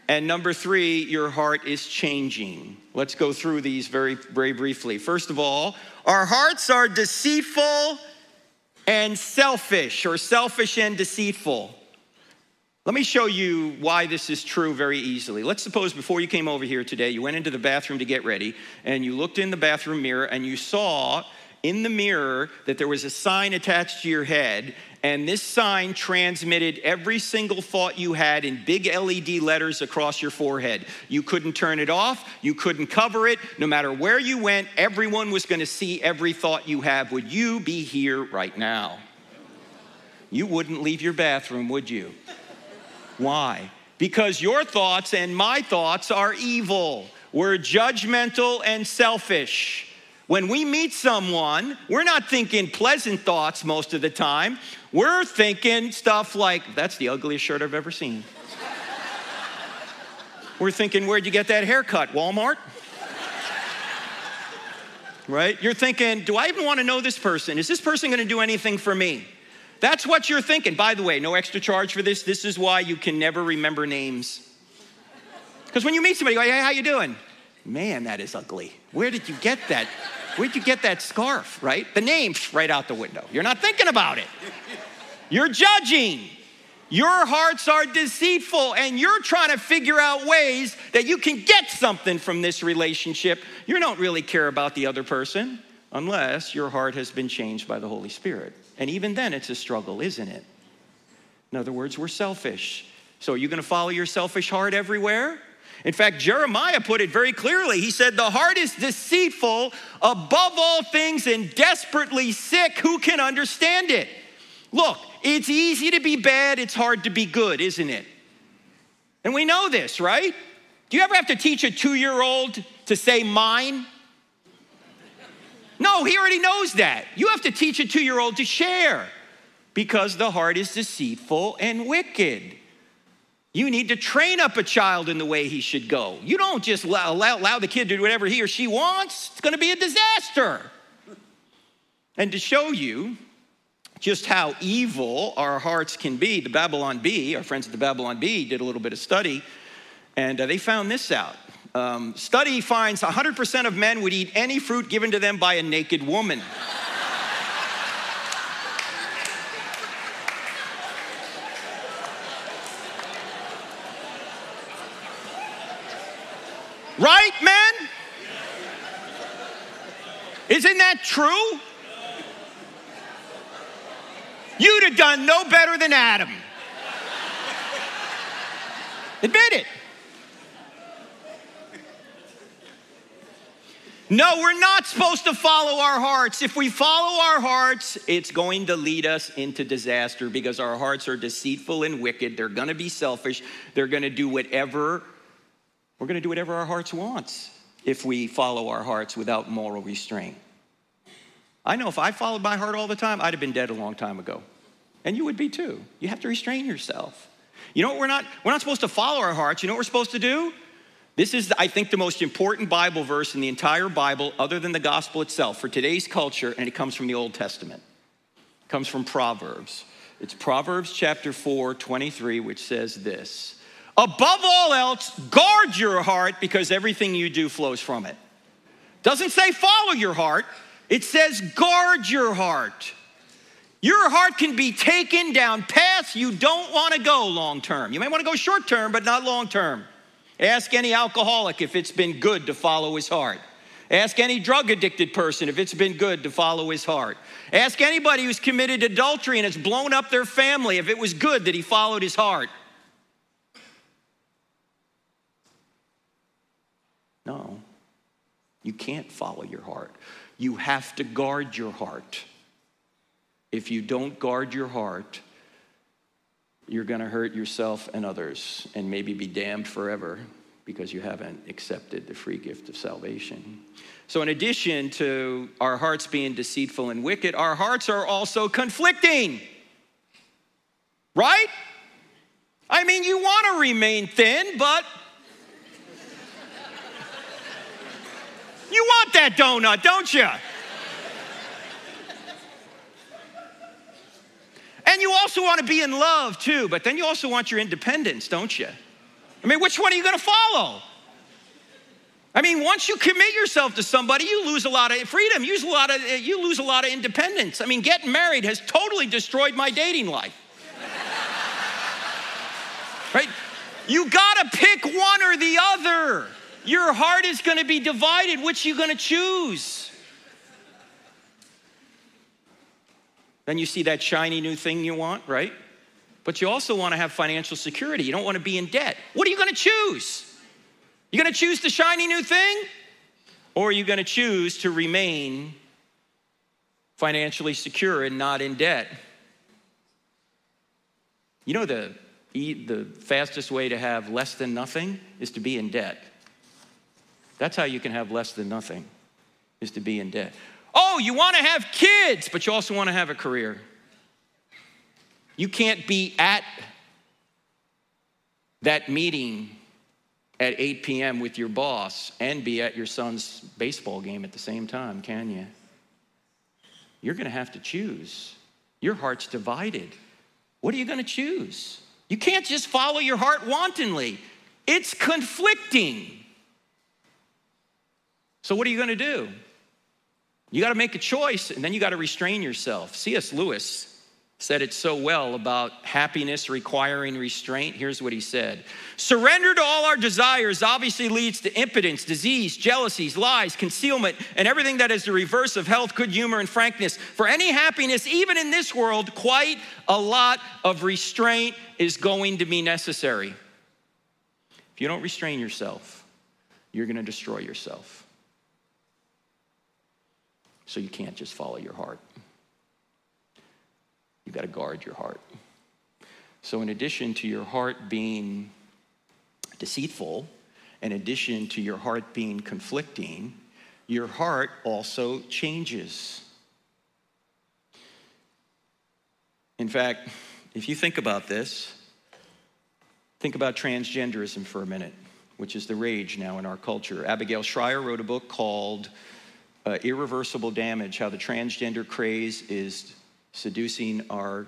And number three, your heart is changing. Let's go through these very, very briefly. First of all, our hearts are deceitful and selfish, or selfish and deceitful. Let me show you why this is true very easily. Let's suppose before you came over here today, you went into the bathroom to get ready, and you looked in the bathroom mirror and you saw in the mirror that there was a sign attached to your head, and this sign transmitted every single thought you had in big LED letters across your forehead. You couldn't turn it off, you couldn't cover it. No matter where you went, everyone was to see every thought you have. Would you be here right now? You wouldn't leave your bathroom, would you? Why? Because your thoughts and my thoughts are evil. We're judgmental and selfish. When we meet someone, we're not thinking pleasant thoughts most of the time. We're thinking stuff like, that's the ugliest shirt I've ever seen. [LAUGHS] we're thinking, where'd you get that haircut? Walmart? [LAUGHS] right? You're thinking, do I even want to know this person? Is this person going to do anything for me? That's what you're thinking. By the way, no extra charge for this. This is why you can never remember names. Because when you meet somebody, you go, hey, how you doing? Man, that is ugly. Where did you get that? Where'd you get that scarf, right? The name, right out the window. You're not thinking about it. You're judging. Your hearts are deceitful, and you're trying to figure out ways that you can get something from this relationship. You don't really care about the other person unless your heart has been changed by the Holy Spirit. And even then, it's a struggle, isn't it? In other words, we're selfish. So, are you going to follow your selfish heart everywhere? In fact, Jeremiah put it very clearly. He said, The heart is deceitful above all things and desperately sick. Who can understand it? Look, it's easy to be bad, it's hard to be good, isn't it? And we know this, right? Do you ever have to teach a two year old to say mine? No, he already knows that. You have to teach a two year old to share because the heart is deceitful and wicked. You need to train up a child in the way he should go. You don't just allow, allow, the kid to do whatever he or she wants, it's gonna be a disaster. And to show you just how evil our hearts can be, the Babylon Bee, our friends at the Babylon Bee, did a little bit of study, and uh, they found this out. Um, study finds 100% of men would eat any fruit given to them by a naked woman. right, men? Isn't that true? You'd have done no better than Adam. Admit it. No, we're not supposed to follow our hearts. If we follow our hearts, it's going to lead us into disaster because our hearts are deceitful and wicked. They're going to be selfish. They're going to do whatever we're going to do whatever our hearts wants if we follow our hearts without moral restraint. I know if I followed my heart all the time, I'd have been dead a long time ago. And you would be too. You have to restrain yourself. You know what we're not we're not supposed to follow our hearts. You know what we're supposed to do? This is, I think, the most important Bible verse in the entire Bible, other than the gospel itself, for today's culture, and it comes from the Old Testament. It comes from Proverbs. It's Proverbs chapter 4, 23, which says this Above all else, guard your heart because everything you do flows from it. Doesn't say follow your heart, it says guard your heart. Your heart can be taken down paths you don't want to go long term. You may want to go short term, but not long term. Ask any alcoholic if it's been good to follow his heart. Ask any drug addicted person if it's been good to follow his heart. Ask anybody who's committed adultery and has blown up their family if it was good that he followed his heart. No, you can't follow your heart. You have to guard your heart. If you don't guard your heart, you're going to hurt yourself and others and maybe be damned forever because you haven't accepted the free gift of salvation. So, in addition to our hearts being deceitful and wicked, our hearts are also conflicting. Right? I mean, you want to remain thin, but [LAUGHS] you want that donut, don't you? And you also want to be in love too, but then you also want your independence, don't you? I mean, which one are you going to follow? I mean, once you commit yourself to somebody, you lose a lot of freedom. You lose a lot of, you lose a lot of independence. I mean, getting married has totally destroyed my dating life. [LAUGHS] right? You got to pick one or the other. Your heart is going to be divided. Which are you going to choose? Then you see that shiny new thing you want, right? But you also want to have financial security. You don't want to be in debt. What are you going to choose? You're going to choose the shiny new thing? Or are you going to choose to remain financially secure and not in debt? You know, the, the fastest way to have less than nothing is to be in debt. That's how you can have less than nothing, is to be in debt. Oh, you want to have kids, but you also want to have a career. You can't be at that meeting at 8 p.m. with your boss and be at your son's baseball game at the same time, can you? You're going to have to choose. Your heart's divided. What are you going to choose? You can't just follow your heart wantonly, it's conflicting. So, what are you going to do? You got to make a choice and then you got to restrain yourself. C.S. Lewis said it so well about happiness requiring restraint. Here's what he said Surrender to all our desires obviously leads to impotence, disease, jealousies, lies, concealment, and everything that is the reverse of health, good humor, and frankness. For any happiness, even in this world, quite a lot of restraint is going to be necessary. If you don't restrain yourself, you're going to destroy yourself. So you can't just follow your heart. You've got to guard your heart. So, in addition to your heart being deceitful, in addition to your heart being conflicting, your heart also changes. In fact, if you think about this, think about transgenderism for a minute, which is the rage now in our culture. Abigail Shrier wrote a book called uh, irreversible damage, how the transgender craze is seducing our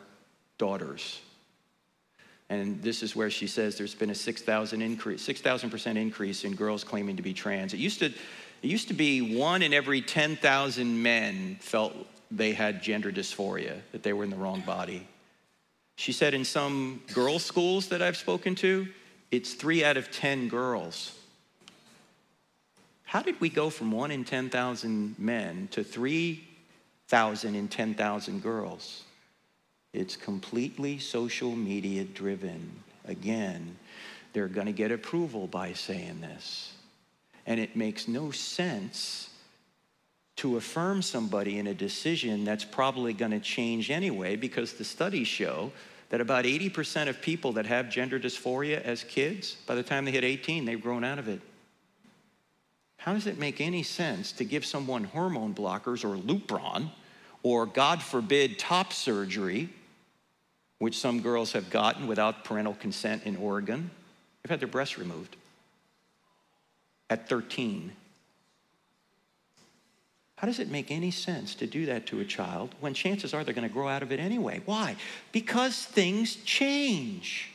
daughters. And this is where she says there's been a 6,000 increase, 6,000% increase in girls claiming to be trans. It used to, it used to be one in every 10,000 men felt they had gender dysphoria, that they were in the wrong body. She said in some girls' schools that I've spoken to, it's three out of 10 girls. How did we go from one in 10,000 men to 3,000 in 10,000 girls? It's completely social media driven. Again, they're going to get approval by saying this. And it makes no sense to affirm somebody in a decision that's probably going to change anyway because the studies show that about 80% of people that have gender dysphoria as kids, by the time they hit 18, they've grown out of it. How does it make any sense to give someone hormone blockers or Lupron or, God forbid, top surgery, which some girls have gotten without parental consent in Oregon? They've had their breasts removed at 13. How does it make any sense to do that to a child when chances are they're going to grow out of it anyway? Why? Because things change.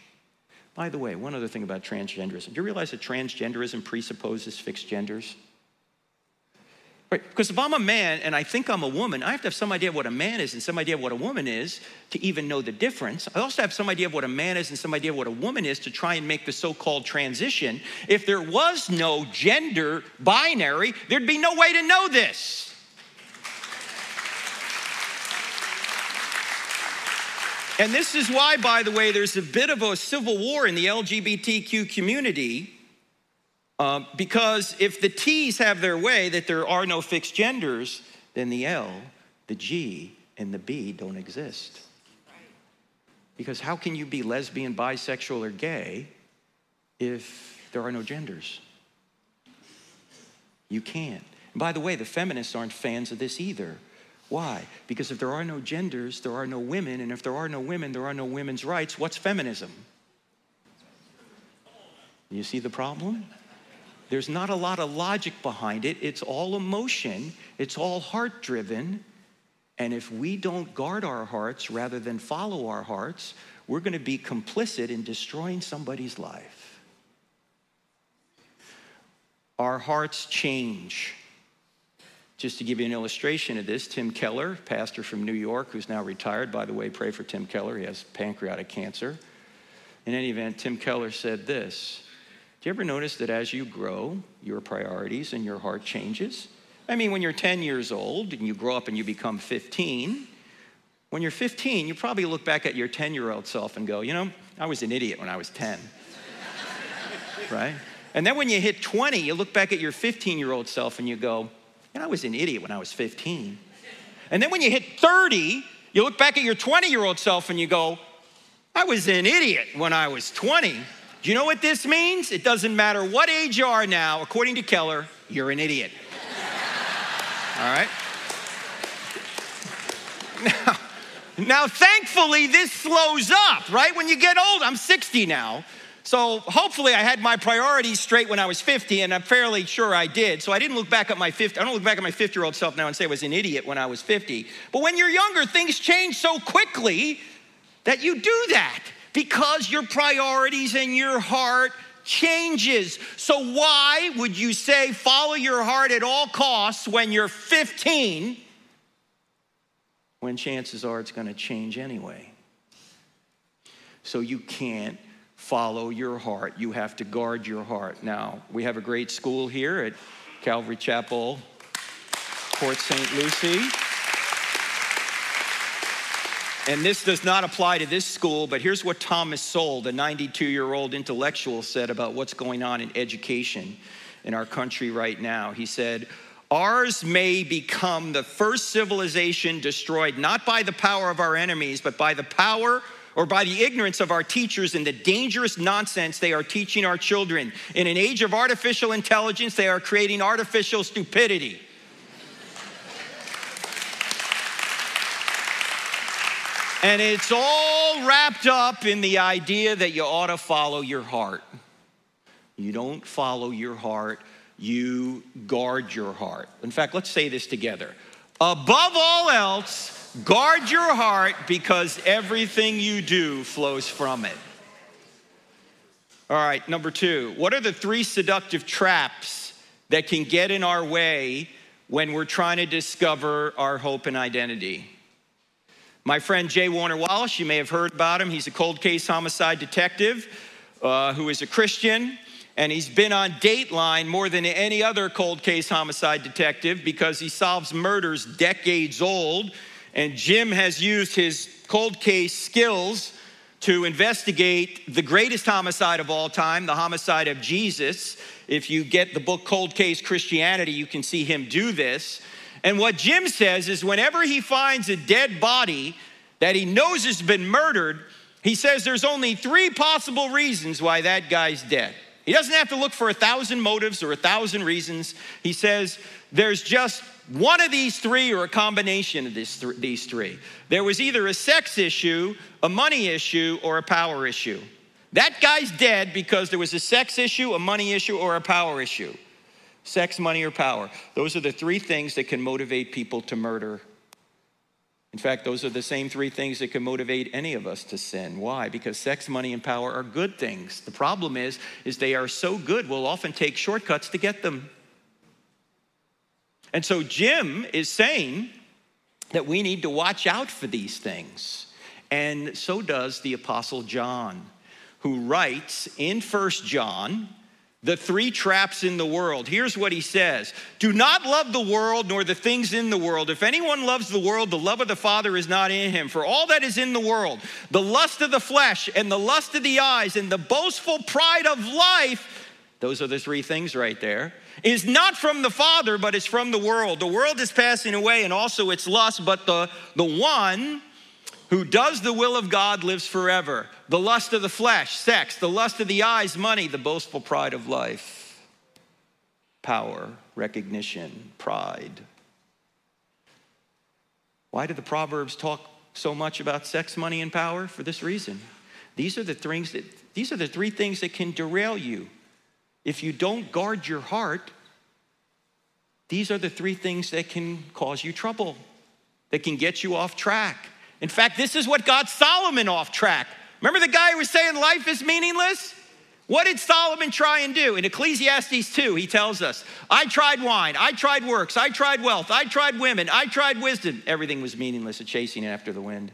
By the way, one other thing about transgenderism. Do you realize that transgenderism presupposes fixed genders? Right? Because if I'm a man and I think I'm a woman, I have to have some idea of what a man is and some idea of what a woman is to even know the difference. I also have some idea of what a man is and some idea of what a woman is to try and make the so called transition. If there was no gender binary, there'd be no way to know this. And this is why, by the way, there's a bit of a civil war in the LGBTQ community. Uh, because if the T's have their way, that there are no fixed genders, then the L, the G, and the B don't exist. Because how can you be lesbian, bisexual, or gay if there are no genders? You can't. And by the way, the feminists aren't fans of this either. Why? Because if there are no genders, there are no women, and if there are no women, there are no women's rights. What's feminism? You see the problem? There's not a lot of logic behind it. It's all emotion, it's all heart driven. And if we don't guard our hearts rather than follow our hearts, we're going to be complicit in destroying somebody's life. Our hearts change. Just to give you an illustration of this, Tim Keller, pastor from New York, who's now retired, by the way, pray for Tim Keller. He has pancreatic cancer. In any event, Tim Keller said this Do you ever notice that as you grow, your priorities and your heart changes? I mean, when you're 10 years old and you grow up and you become 15, when you're 15, you probably look back at your 10 year old self and go, you know, I was an idiot when I was 10. [LAUGHS] right? And then when you hit 20, you look back at your 15 year old self and you go, and I was an idiot when I was 15. And then when you hit 30, you look back at your 20 year old self and you go, I was an idiot when I was 20. Do you know what this means? It doesn't matter what age you are now, according to Keller, you're an idiot. All right? Now, now, thankfully, this slows up, right? When you get old, I'm 60 now. So hopefully I had my priorities straight when I was 50, and I'm fairly sure I did. So I didn't look back at my 50, I don't look back at my 50 year old self now and say I was an idiot when I was 50. But when you're younger, things change so quickly that you do that because your priorities and your heart changes. So why would you say follow your heart at all costs when you're 15 when chances are it's going to change anyway? So you can't follow your heart. You have to guard your heart. Now, we have a great school here at Calvary Chapel, Port St. Lucie. And this does not apply to this school, but here's what Thomas Sowell, the 92 year old intellectual, said about what's going on in education in our country right now. He said, Ours may become the first civilization destroyed not by the power of our enemies, but by the power or by the ignorance of our teachers and the dangerous nonsense they are teaching our children. In an age of artificial intelligence, they are creating artificial stupidity. And it's all wrapped up in the idea that you ought to follow your heart. You don't follow your heart, you guard your heart. In fact, let's say this together. Above all else, guard your heart because everything you do flows from it. All right, number two, what are the three seductive traps that can get in our way when we're trying to discover our hope and identity? My friend J. Warner Wallace, you may have heard about him. He's a cold case homicide detective uh, who is a Christian, and he's been on Dateline more than any other cold case homicide detective because he solves murders decades old. And Jim has used his cold case skills to investigate the greatest homicide of all time, the homicide of Jesus. If you get the book Cold Case Christianity, you can see him do this. And what Jim says is whenever he finds a dead body that he knows has been murdered, he says there's only three possible reasons why that guy's dead. He doesn't have to look for a thousand motives or a thousand reasons. He says there's just one of these three or a combination of this th- these three. There was either a sex issue, a money issue, or a power issue. That guy's dead because there was a sex issue, a money issue, or a power issue. Sex, money, or power. Those are the three things that can motivate people to murder. In fact, those are the same three things that can motivate any of us to sin. Why? Because sex, money, and power are good things. The problem is, is they are so good, we'll often take shortcuts to get them. And so Jim is saying that we need to watch out for these things. And so does the Apostle John, who writes in First John, the three traps in the world. Here's what he says Do not love the world nor the things in the world. If anyone loves the world, the love of the Father is not in him. For all that is in the world, the lust of the flesh and the lust of the eyes and the boastful pride of life, those are the three things right there, is not from the Father, but is from the world. The world is passing away and also its lust, but the, the one who does the will of God lives forever. The lust of the flesh, sex, the lust of the eyes, money, the boastful pride of life, power, recognition, pride. Why do the Proverbs talk so much about sex, money, and power? For this reason. These are the things that these are the three things that can derail you if you don't guard your heart, these are the three things that can cause you trouble, that can get you off track. In fact, this is what got Solomon off track. Remember the guy who was saying life is meaningless? What did Solomon try and do? In Ecclesiastes 2, he tells us, I tried wine, I tried works, I tried wealth, I tried women, I tried wisdom. Everything was meaningless and chasing after the wind.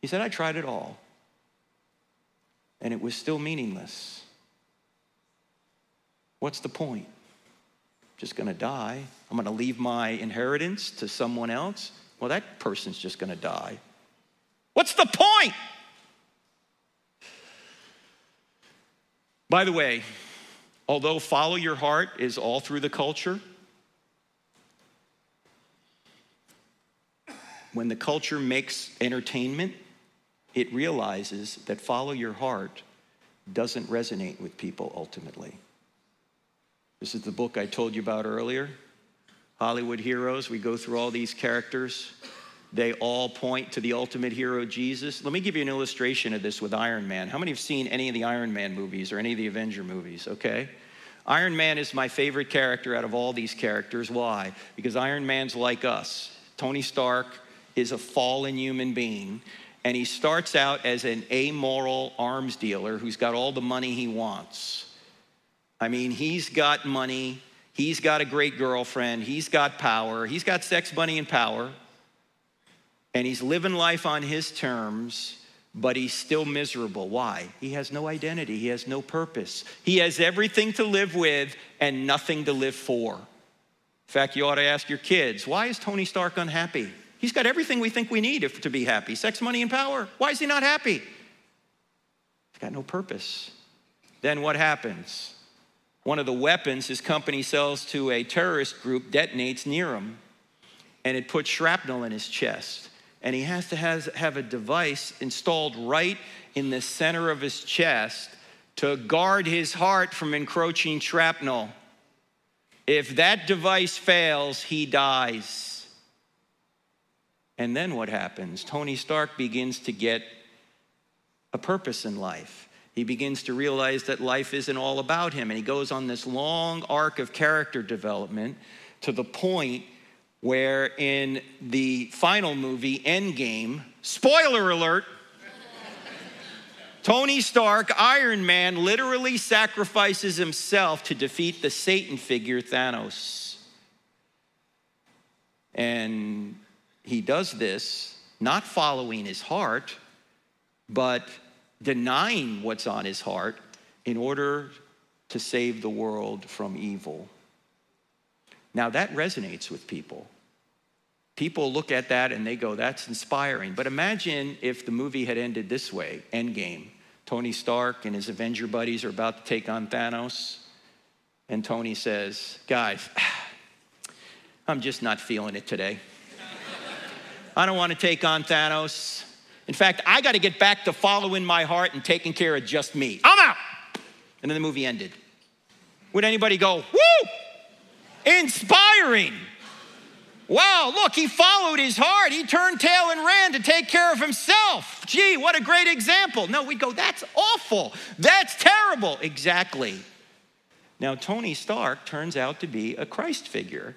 He said, I tried it all. And it was still meaningless. What's the point? I'm Just gonna die. I'm gonna leave my inheritance to someone else. Well, that person's just gonna die. What's the point? By the way, although follow your heart is all through the culture, when the culture makes entertainment, it realizes that follow your heart doesn't resonate with people ultimately. This is the book I told you about earlier Hollywood Heroes. We go through all these characters. They all point to the ultimate hero, Jesus. Let me give you an illustration of this with Iron Man. How many have seen any of the Iron Man movies or any of the Avenger movies? Okay. Iron Man is my favorite character out of all these characters. Why? Because Iron Man's like us. Tony Stark is a fallen human being, and he starts out as an amoral arms dealer who's got all the money he wants. I mean, he's got money, he's got a great girlfriend, he's got power, he's got sex, money, and power, and he's living life on his terms, but he's still miserable. Why? He has no identity, he has no purpose. He has everything to live with and nothing to live for. In fact, you ought to ask your kids why is Tony Stark unhappy? He's got everything we think we need to be happy sex, money, and power. Why is he not happy? He's got no purpose. Then what happens? One of the weapons his company sells to a terrorist group detonates near him, and it puts shrapnel in his chest. And he has to has, have a device installed right in the center of his chest to guard his heart from encroaching shrapnel. If that device fails, he dies. And then what happens? Tony Stark begins to get a purpose in life. He begins to realize that life isn't all about him. And he goes on this long arc of character development to the point where in the final movie, Endgame, spoiler alert, Tony Stark, Iron Man, literally sacrifices himself to defeat the Satan figure, Thanos. And he does this not following his heart, but denying what's on his heart in order to save the world from evil. Now, that resonates with people. People look at that and they go, that's inspiring. But imagine if the movie had ended this way Endgame. Tony Stark and his Avenger buddies are about to take on Thanos. And Tony says, Guys, [SIGHS] I'm just not feeling it today. I don't want to take on Thanos. In fact, I got to get back to following my heart and taking care of just me. I'm out. And then the movie ended. Would anybody go, woo? Inspiring. Wow, look, he followed his heart. He turned tail and ran to take care of himself. Gee, what a great example. No, we go, that's awful. That's terrible. Exactly. Now, Tony Stark turns out to be a Christ figure.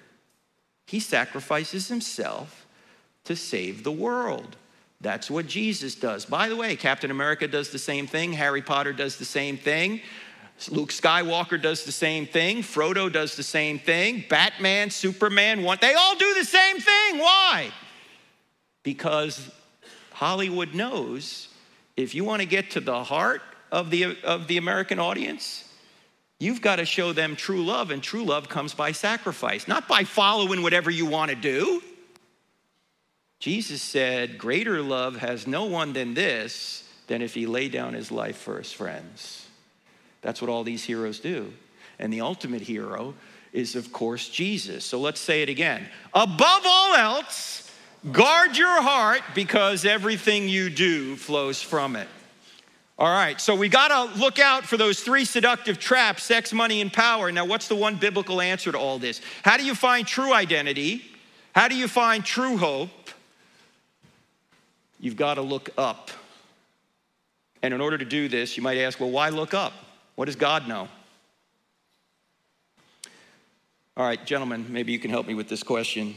He sacrifices himself to save the world. That's what Jesus does. By the way, Captain America does the same thing, Harry Potter does the same thing. Luke Skywalker does the same thing. Frodo does the same thing. Batman, Superman, one, they all do the same thing. Why? Because Hollywood knows if you want to get to the heart of the, of the American audience, you've got to show them true love, and true love comes by sacrifice, not by following whatever you want to do. Jesus said, Greater love has no one than this, than if he laid down his life for his friends. That's what all these heroes do. And the ultimate hero is, of course, Jesus. So let's say it again. Above all else, guard your heart because everything you do flows from it. All right, so we got to look out for those three seductive traps sex, money, and power. Now, what's the one biblical answer to all this? How do you find true identity? How do you find true hope? You've got to look up. And in order to do this, you might ask, well, why look up? What does God know? All right, gentlemen, maybe you can help me with this question.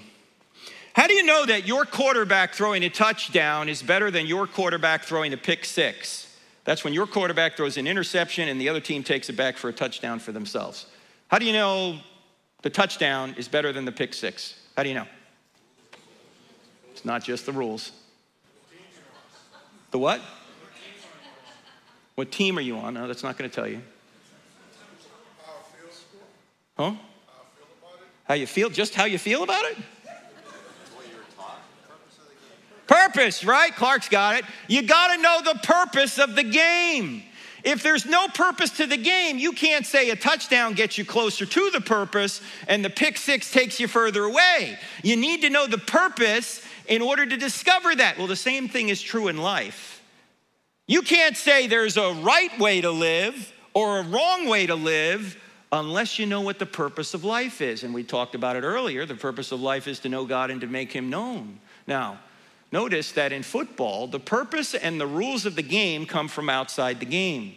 How do you know that your quarterback throwing a touchdown is better than your quarterback throwing a pick six? That's when your quarterback throws an interception and the other team takes it back for a touchdown for themselves. How do you know the touchdown is better than the pick six? How do you know? It's not just the rules. The what? What team are you on? No, that's not going to tell you. Huh? How you feel? Just how you feel about it? Purpose, right? Clark's got it. You got to know the purpose of the game. If there's no purpose to the game, you can't say a touchdown gets you closer to the purpose and the pick six takes you further away. You need to know the purpose in order to discover that. Well, the same thing is true in life. You can't say there's a right way to live or a wrong way to live unless you know what the purpose of life is. And we talked about it earlier. The purpose of life is to know God and to make Him known. Now, notice that in football, the purpose and the rules of the game come from outside the game.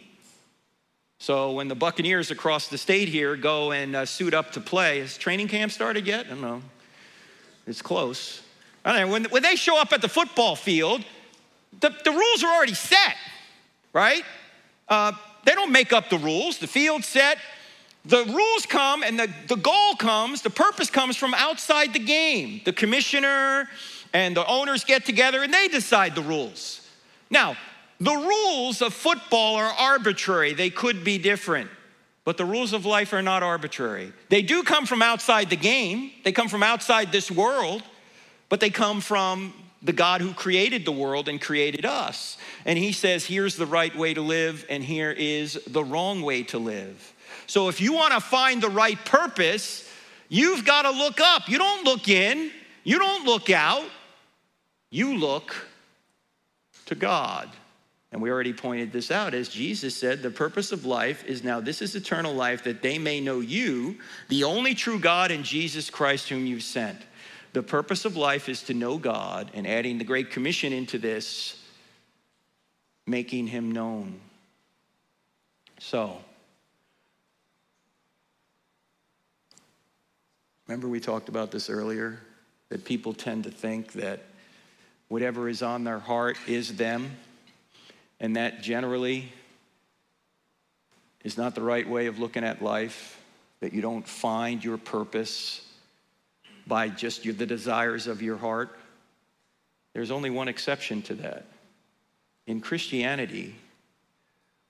So when the Buccaneers across the state here go and uh, suit up to play, has training camp started yet? I don't know. It's close. When, when they show up at the football field, the, the rules are already set, right? Uh, they don't make up the rules. The field's set. The rules come and the, the goal comes, the purpose comes from outside the game. The commissioner and the owners get together and they decide the rules. Now, the rules of football are arbitrary, they could be different. But the rules of life are not arbitrary. They do come from outside the game, they come from outside this world but they come from the God who created the world and created us. And he says, here's the right way to live, and here is the wrong way to live. So if you want to find the right purpose, you've got to look up. You don't look in, you don't look out, you look to God. And we already pointed this out as Jesus said, the purpose of life is now this is eternal life that they may know you, the only true God and Jesus Christ whom you've sent. The purpose of life is to know God, and adding the Great Commission into this, making him known. So, remember we talked about this earlier? That people tend to think that whatever is on their heart is them, and that generally is not the right way of looking at life, that you don't find your purpose by just the desires of your heart. There's only one exception to that. In Christianity,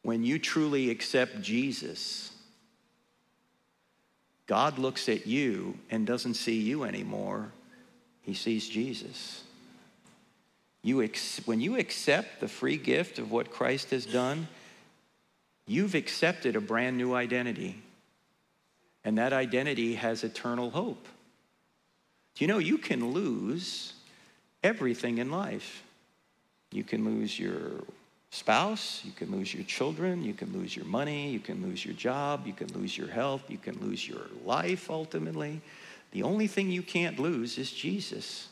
when you truly accept Jesus, God looks at you and doesn't see you anymore, He sees Jesus. You ex- when you accept the free gift of what Christ has done, you've accepted a brand new identity. And that identity has eternal hope. Do you know you can lose everything in life? You can lose your spouse, you can lose your children, you can lose your money, you can lose your job, you can lose your health, you can lose your life ultimately. The only thing you can't lose is Jesus.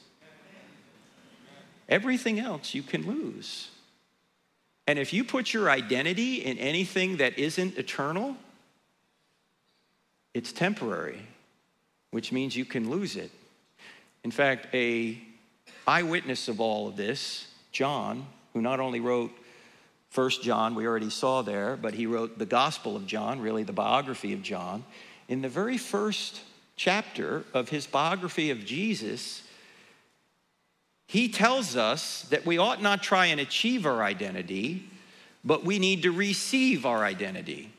Everything else you can lose. And if you put your identity in anything that isn't eternal, it's temporary, which means you can lose it. In fact, a eyewitness of all of this, John, who not only wrote First John, we already saw there, but he wrote the Gospel of John, really the biography of John. In the very first chapter of his biography of Jesus, he tells us that we ought not try and achieve our identity, but we need to receive our identity.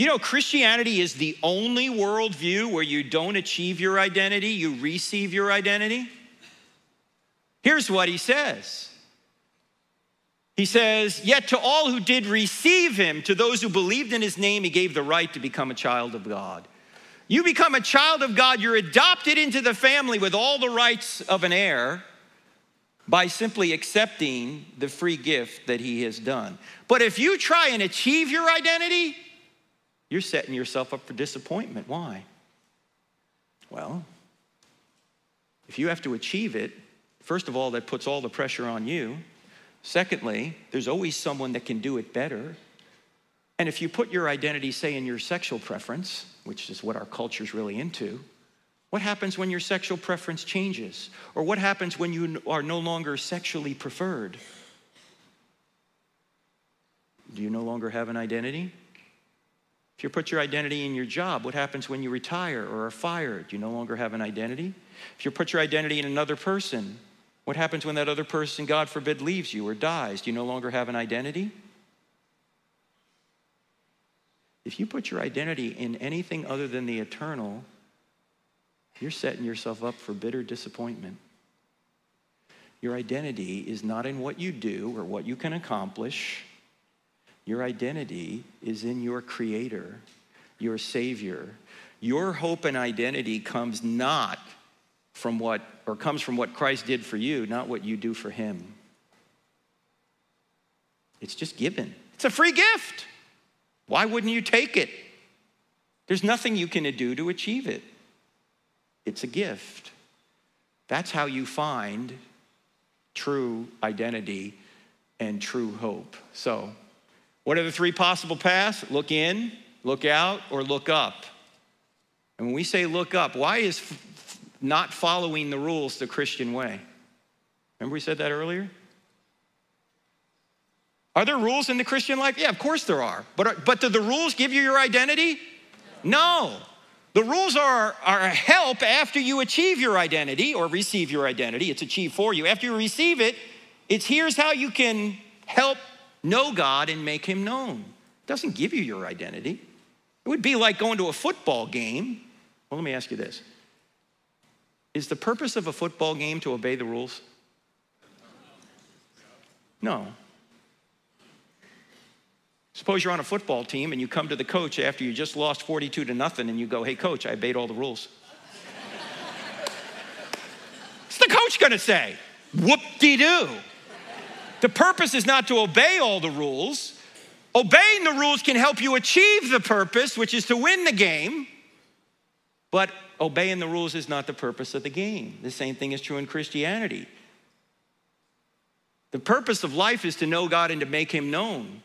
You know Christianity is the only worldview where you don't achieve your identity, you receive your identity? Here's what he says. He says, Yet to all who did receive him, to those who believed in his name, he gave the right to become a child of God. You become a child of God, you're adopted into the family with all the rights of an heir by simply accepting the free gift that he has done. But if you try and achieve your identity, you're setting yourself up for disappointment. Why? Well, if you have to achieve it, first of all, that puts all the pressure on you. Secondly, there's always someone that can do it better. And if you put your identity, say, in your sexual preference, which is what our culture is really into, what happens when your sexual preference changes? Or what happens when you are no longer sexually preferred? Do you no longer have an identity? If you put your identity in your job, what happens when you retire or are fired? You no longer have an identity. If you put your identity in another person, what happens when that other person, God forbid, leaves you or dies? Do you no longer have an identity? If you put your identity in anything other than the eternal, you're setting yourself up for bitter disappointment. Your identity is not in what you do or what you can accomplish. Your identity is in your Creator, your Savior. Your hope and identity comes not from what, or comes from what Christ did for you, not what you do for Him. It's just given, it's a free gift. Why wouldn't you take it? There's nothing you can do to achieve it. It's a gift. That's how you find true identity and true hope. So, what are the three possible paths? Look in, look out, or look up. And when we say look up, why is f- not following the rules the Christian way? Remember we said that earlier? Are there rules in the Christian life? Yeah, of course there are. But, are, but do the rules give you your identity? No. The rules are, are a help after you achieve your identity or receive your identity. It's achieved for you. After you receive it, it's here's how you can help know God and make him known. It doesn't give you your identity. It would be like going to a football game. Well, let me ask you this Is the purpose of a football game to obey the rules? No. Suppose you're on a football team and you come to the coach after you just lost 42 to nothing and you go, Hey, coach, I obeyed all the rules. What's the coach gonna say? Whoop de doo. The purpose is not to obey all the rules. Obeying the rules can help you achieve the purpose, which is to win the game. But obeying the rules is not the purpose of the game. The same thing is true in Christianity. The purpose of life is to know God and to make Him known.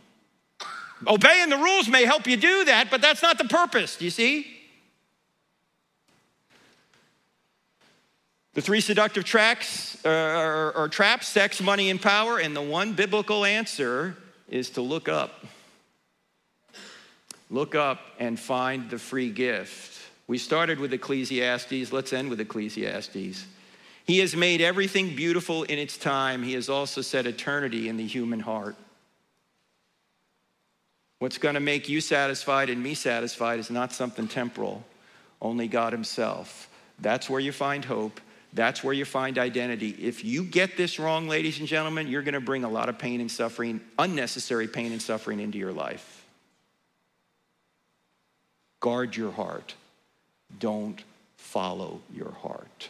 Obeying the rules may help you do that, but that's not the purpose, do you see? The three seductive tracks uh, or, or traps sex, money, and power. And the one biblical answer is to look up. Look up and find the free gift. We started with Ecclesiastes. Let's end with Ecclesiastes. He has made everything beautiful in its time. He has also set eternity in the human heart. What's going to make you satisfied and me satisfied is not something temporal, only God Himself. That's where you find hope. That's where you find identity. If you get this wrong, ladies and gentlemen, you're going to bring a lot of pain and suffering, unnecessary pain and suffering into your life. Guard your heart. Don't follow your heart.